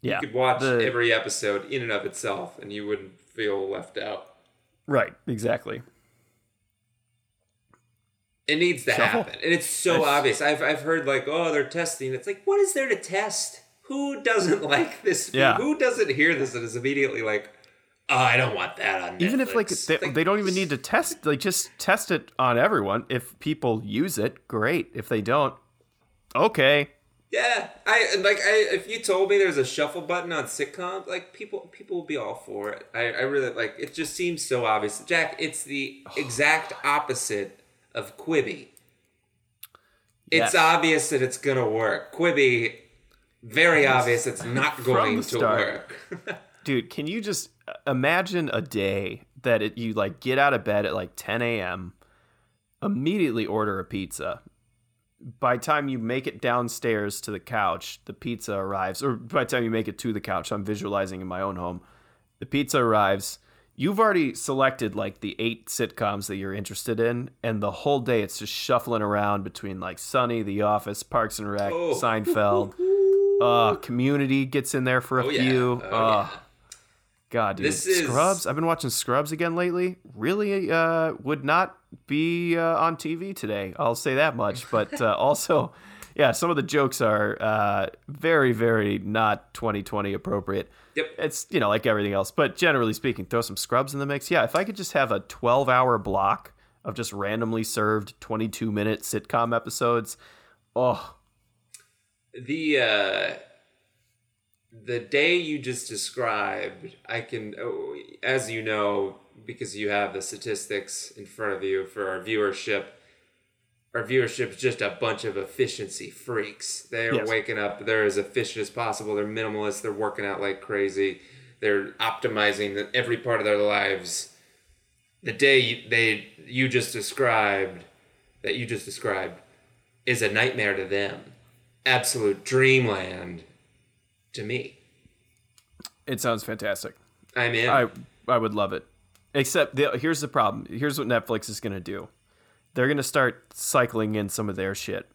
Speaker 1: Yeah.
Speaker 2: You could watch
Speaker 1: The-
Speaker 2: every episode in and of itself, and you wouldn't feel left out.
Speaker 1: Right. Exactly.
Speaker 2: It needs to
Speaker 1: Shuffle.
Speaker 2: happen, and it's so
Speaker 1: Nice.
Speaker 2: obvious. I've I've heard like, oh, they're testing. It's like, what is there to test? Who doesn't like this?
Speaker 1: Yeah.
Speaker 2: Who doesn't hear this and is immediately like, oh, I don't want that on.
Speaker 1: Even if like
Speaker 2: Netflix."
Speaker 1: they, they don't even need to test, like just test it on everyone. If people use it, great. If they don't, okay.
Speaker 2: Yeah, I like I. If you told me there's a shuffle button on sitcoms, like people people will be all for it. I I really like. It just seems so obvious, Jack. It's the exact opposite of Quibi.
Speaker 1: Yes.
Speaker 2: It's obvious that it's gonna work. Quibi, very obvious it's not going to work.
Speaker 1: Dude, can you just imagine a day that it, you like get out of bed at like 10 a.m., immediately order a pizza, by time you make it downstairs to the couch, the pizza arrives, or by the time you make it to the couch, I'm visualizing in my own home, the pizza arrives. You've already selected like the eight sitcoms that you're interested in, and the whole day it's just shuffling around between like Sunny, The Office, Parks and Rec,
Speaker 2: Oh.
Speaker 1: Seinfeld. Uh, Community gets in there for a
Speaker 2: Oh, yeah.
Speaker 1: few.
Speaker 2: Oh,
Speaker 1: uh,
Speaker 2: yeah.
Speaker 1: God, dude,
Speaker 2: This is-
Speaker 1: Scrubs. I've been watching Scrubs again lately. Really, uh, would not be uh, on TV today. I'll say that much. But uh, also, yeah, some of the jokes are uh, very, very not 2020 appropriate.
Speaker 2: Yep.
Speaker 1: It's you know like everything else, but generally speaking, throw some Scrubs in the mix. Yeah, if I could just have a 12-hour block of just randomly served 22-minute sitcom episodes, oh,
Speaker 2: the uh the day you just described i can oh, as you know because you have the statistics in front of you for our viewership our viewership is just a bunch of efficiency freaks. They are
Speaker 1: Yes.
Speaker 2: waking up. They're as efficient as possible. They're minimalist. They're working out like crazy. They're optimizing every part of their lives. The day they you just described that you just described is a nightmare to them absolute dreamland to me.
Speaker 1: it sounds fantastic.
Speaker 2: I'm in.
Speaker 1: I I would love it. Except the, here's the problem. Here's what Netflix is going to do. They're going to start cycling in some of their shit.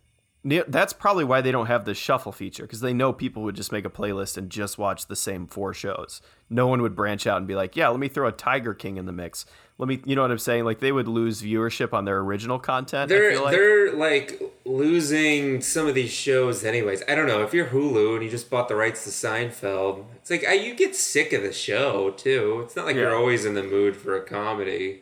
Speaker 1: That's probably why they don't have the shuffle feature because they know people would just make a playlist and just watch the same four shows. No one would branch out and be like, "Yeah, let me throw a Tiger King in the mix." Let me, you know what I'm saying? Like they would lose viewership on their original content. I
Speaker 2: they're
Speaker 1: feel like.
Speaker 2: they're like losing some of these shows anyways. I don't know if you're Hulu and you just bought the rights to Seinfeld. It's like I, you get sick of the show too. It's not like you're always in the mood for a comedy.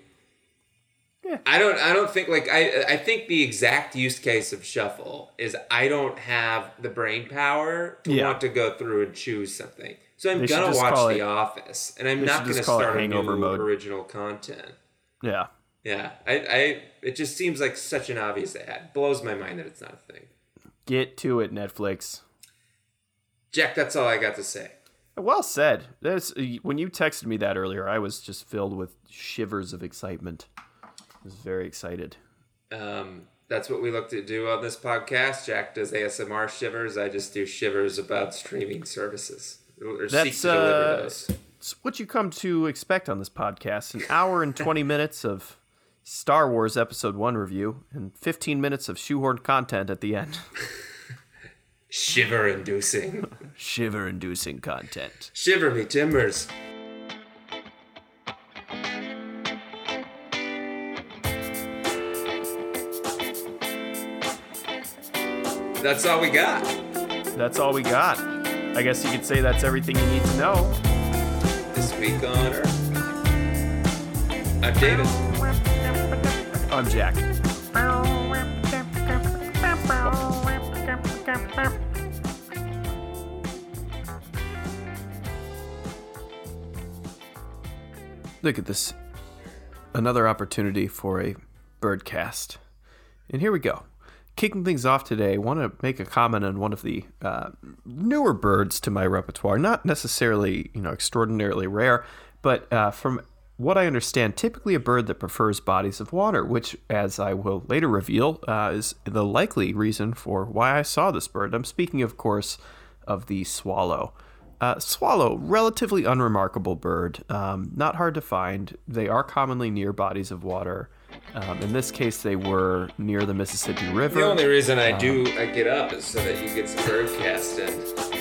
Speaker 1: Yeah.
Speaker 2: I don't I don't think like I I think the exact use case of shuffle is I don't have the brain power to
Speaker 1: Yeah.
Speaker 2: want to go through and choose something. So I'm
Speaker 1: They
Speaker 2: gonna watch The
Speaker 1: it-
Speaker 2: Office and I'm not gonna
Speaker 1: just call it
Speaker 2: start a new
Speaker 1: mode.
Speaker 2: original content.
Speaker 1: yeah.
Speaker 2: Yeah, I, I, it just seems like such an obvious ad. Blows my mind that it's not a thing.
Speaker 1: Get to it, Netflix.
Speaker 2: Jack, that's all I got to say.
Speaker 1: Well said. There's, when you texted me that earlier, I was just filled with shivers of excitement. I was very excited.
Speaker 2: Um, that's what we look to do on this podcast. Jack does ASMR shivers. I just do shivers about streaming services or
Speaker 1: That's, uh, what you come to expect on this podcast an hour and 20 minutes of Star Wars Episode 1 review and 15 minutes of shoehorned content at the end.
Speaker 2: Shiver inducing.
Speaker 1: Shiver inducing content.
Speaker 2: Shiver me timbers. That's all we got.
Speaker 1: That's all we got. I guess you could say that's everything you need to know.
Speaker 2: This week on Earth. I'm David.
Speaker 1: I'm Jack. Look at this. Another opportunity for a birdcast. And here we go. Kicking things off today, I want to make a comment on one of the uh, newer birds to my repertoire. Not necessarily, you know, extraordinarily rare, but uh, from what I understand, typically a bird that prefers bodies of water, which, as I will later reveal, uh, is the likely reason for why I saw this bird. I'm speaking, of course, of the swallow. Uh, swallow, relatively unremarkable bird, um, not hard to find. They are commonly near bodies of water. Um, in this case, they were near the Mississippi River.
Speaker 2: The only reason I do I get up is so that you get some birdcast in.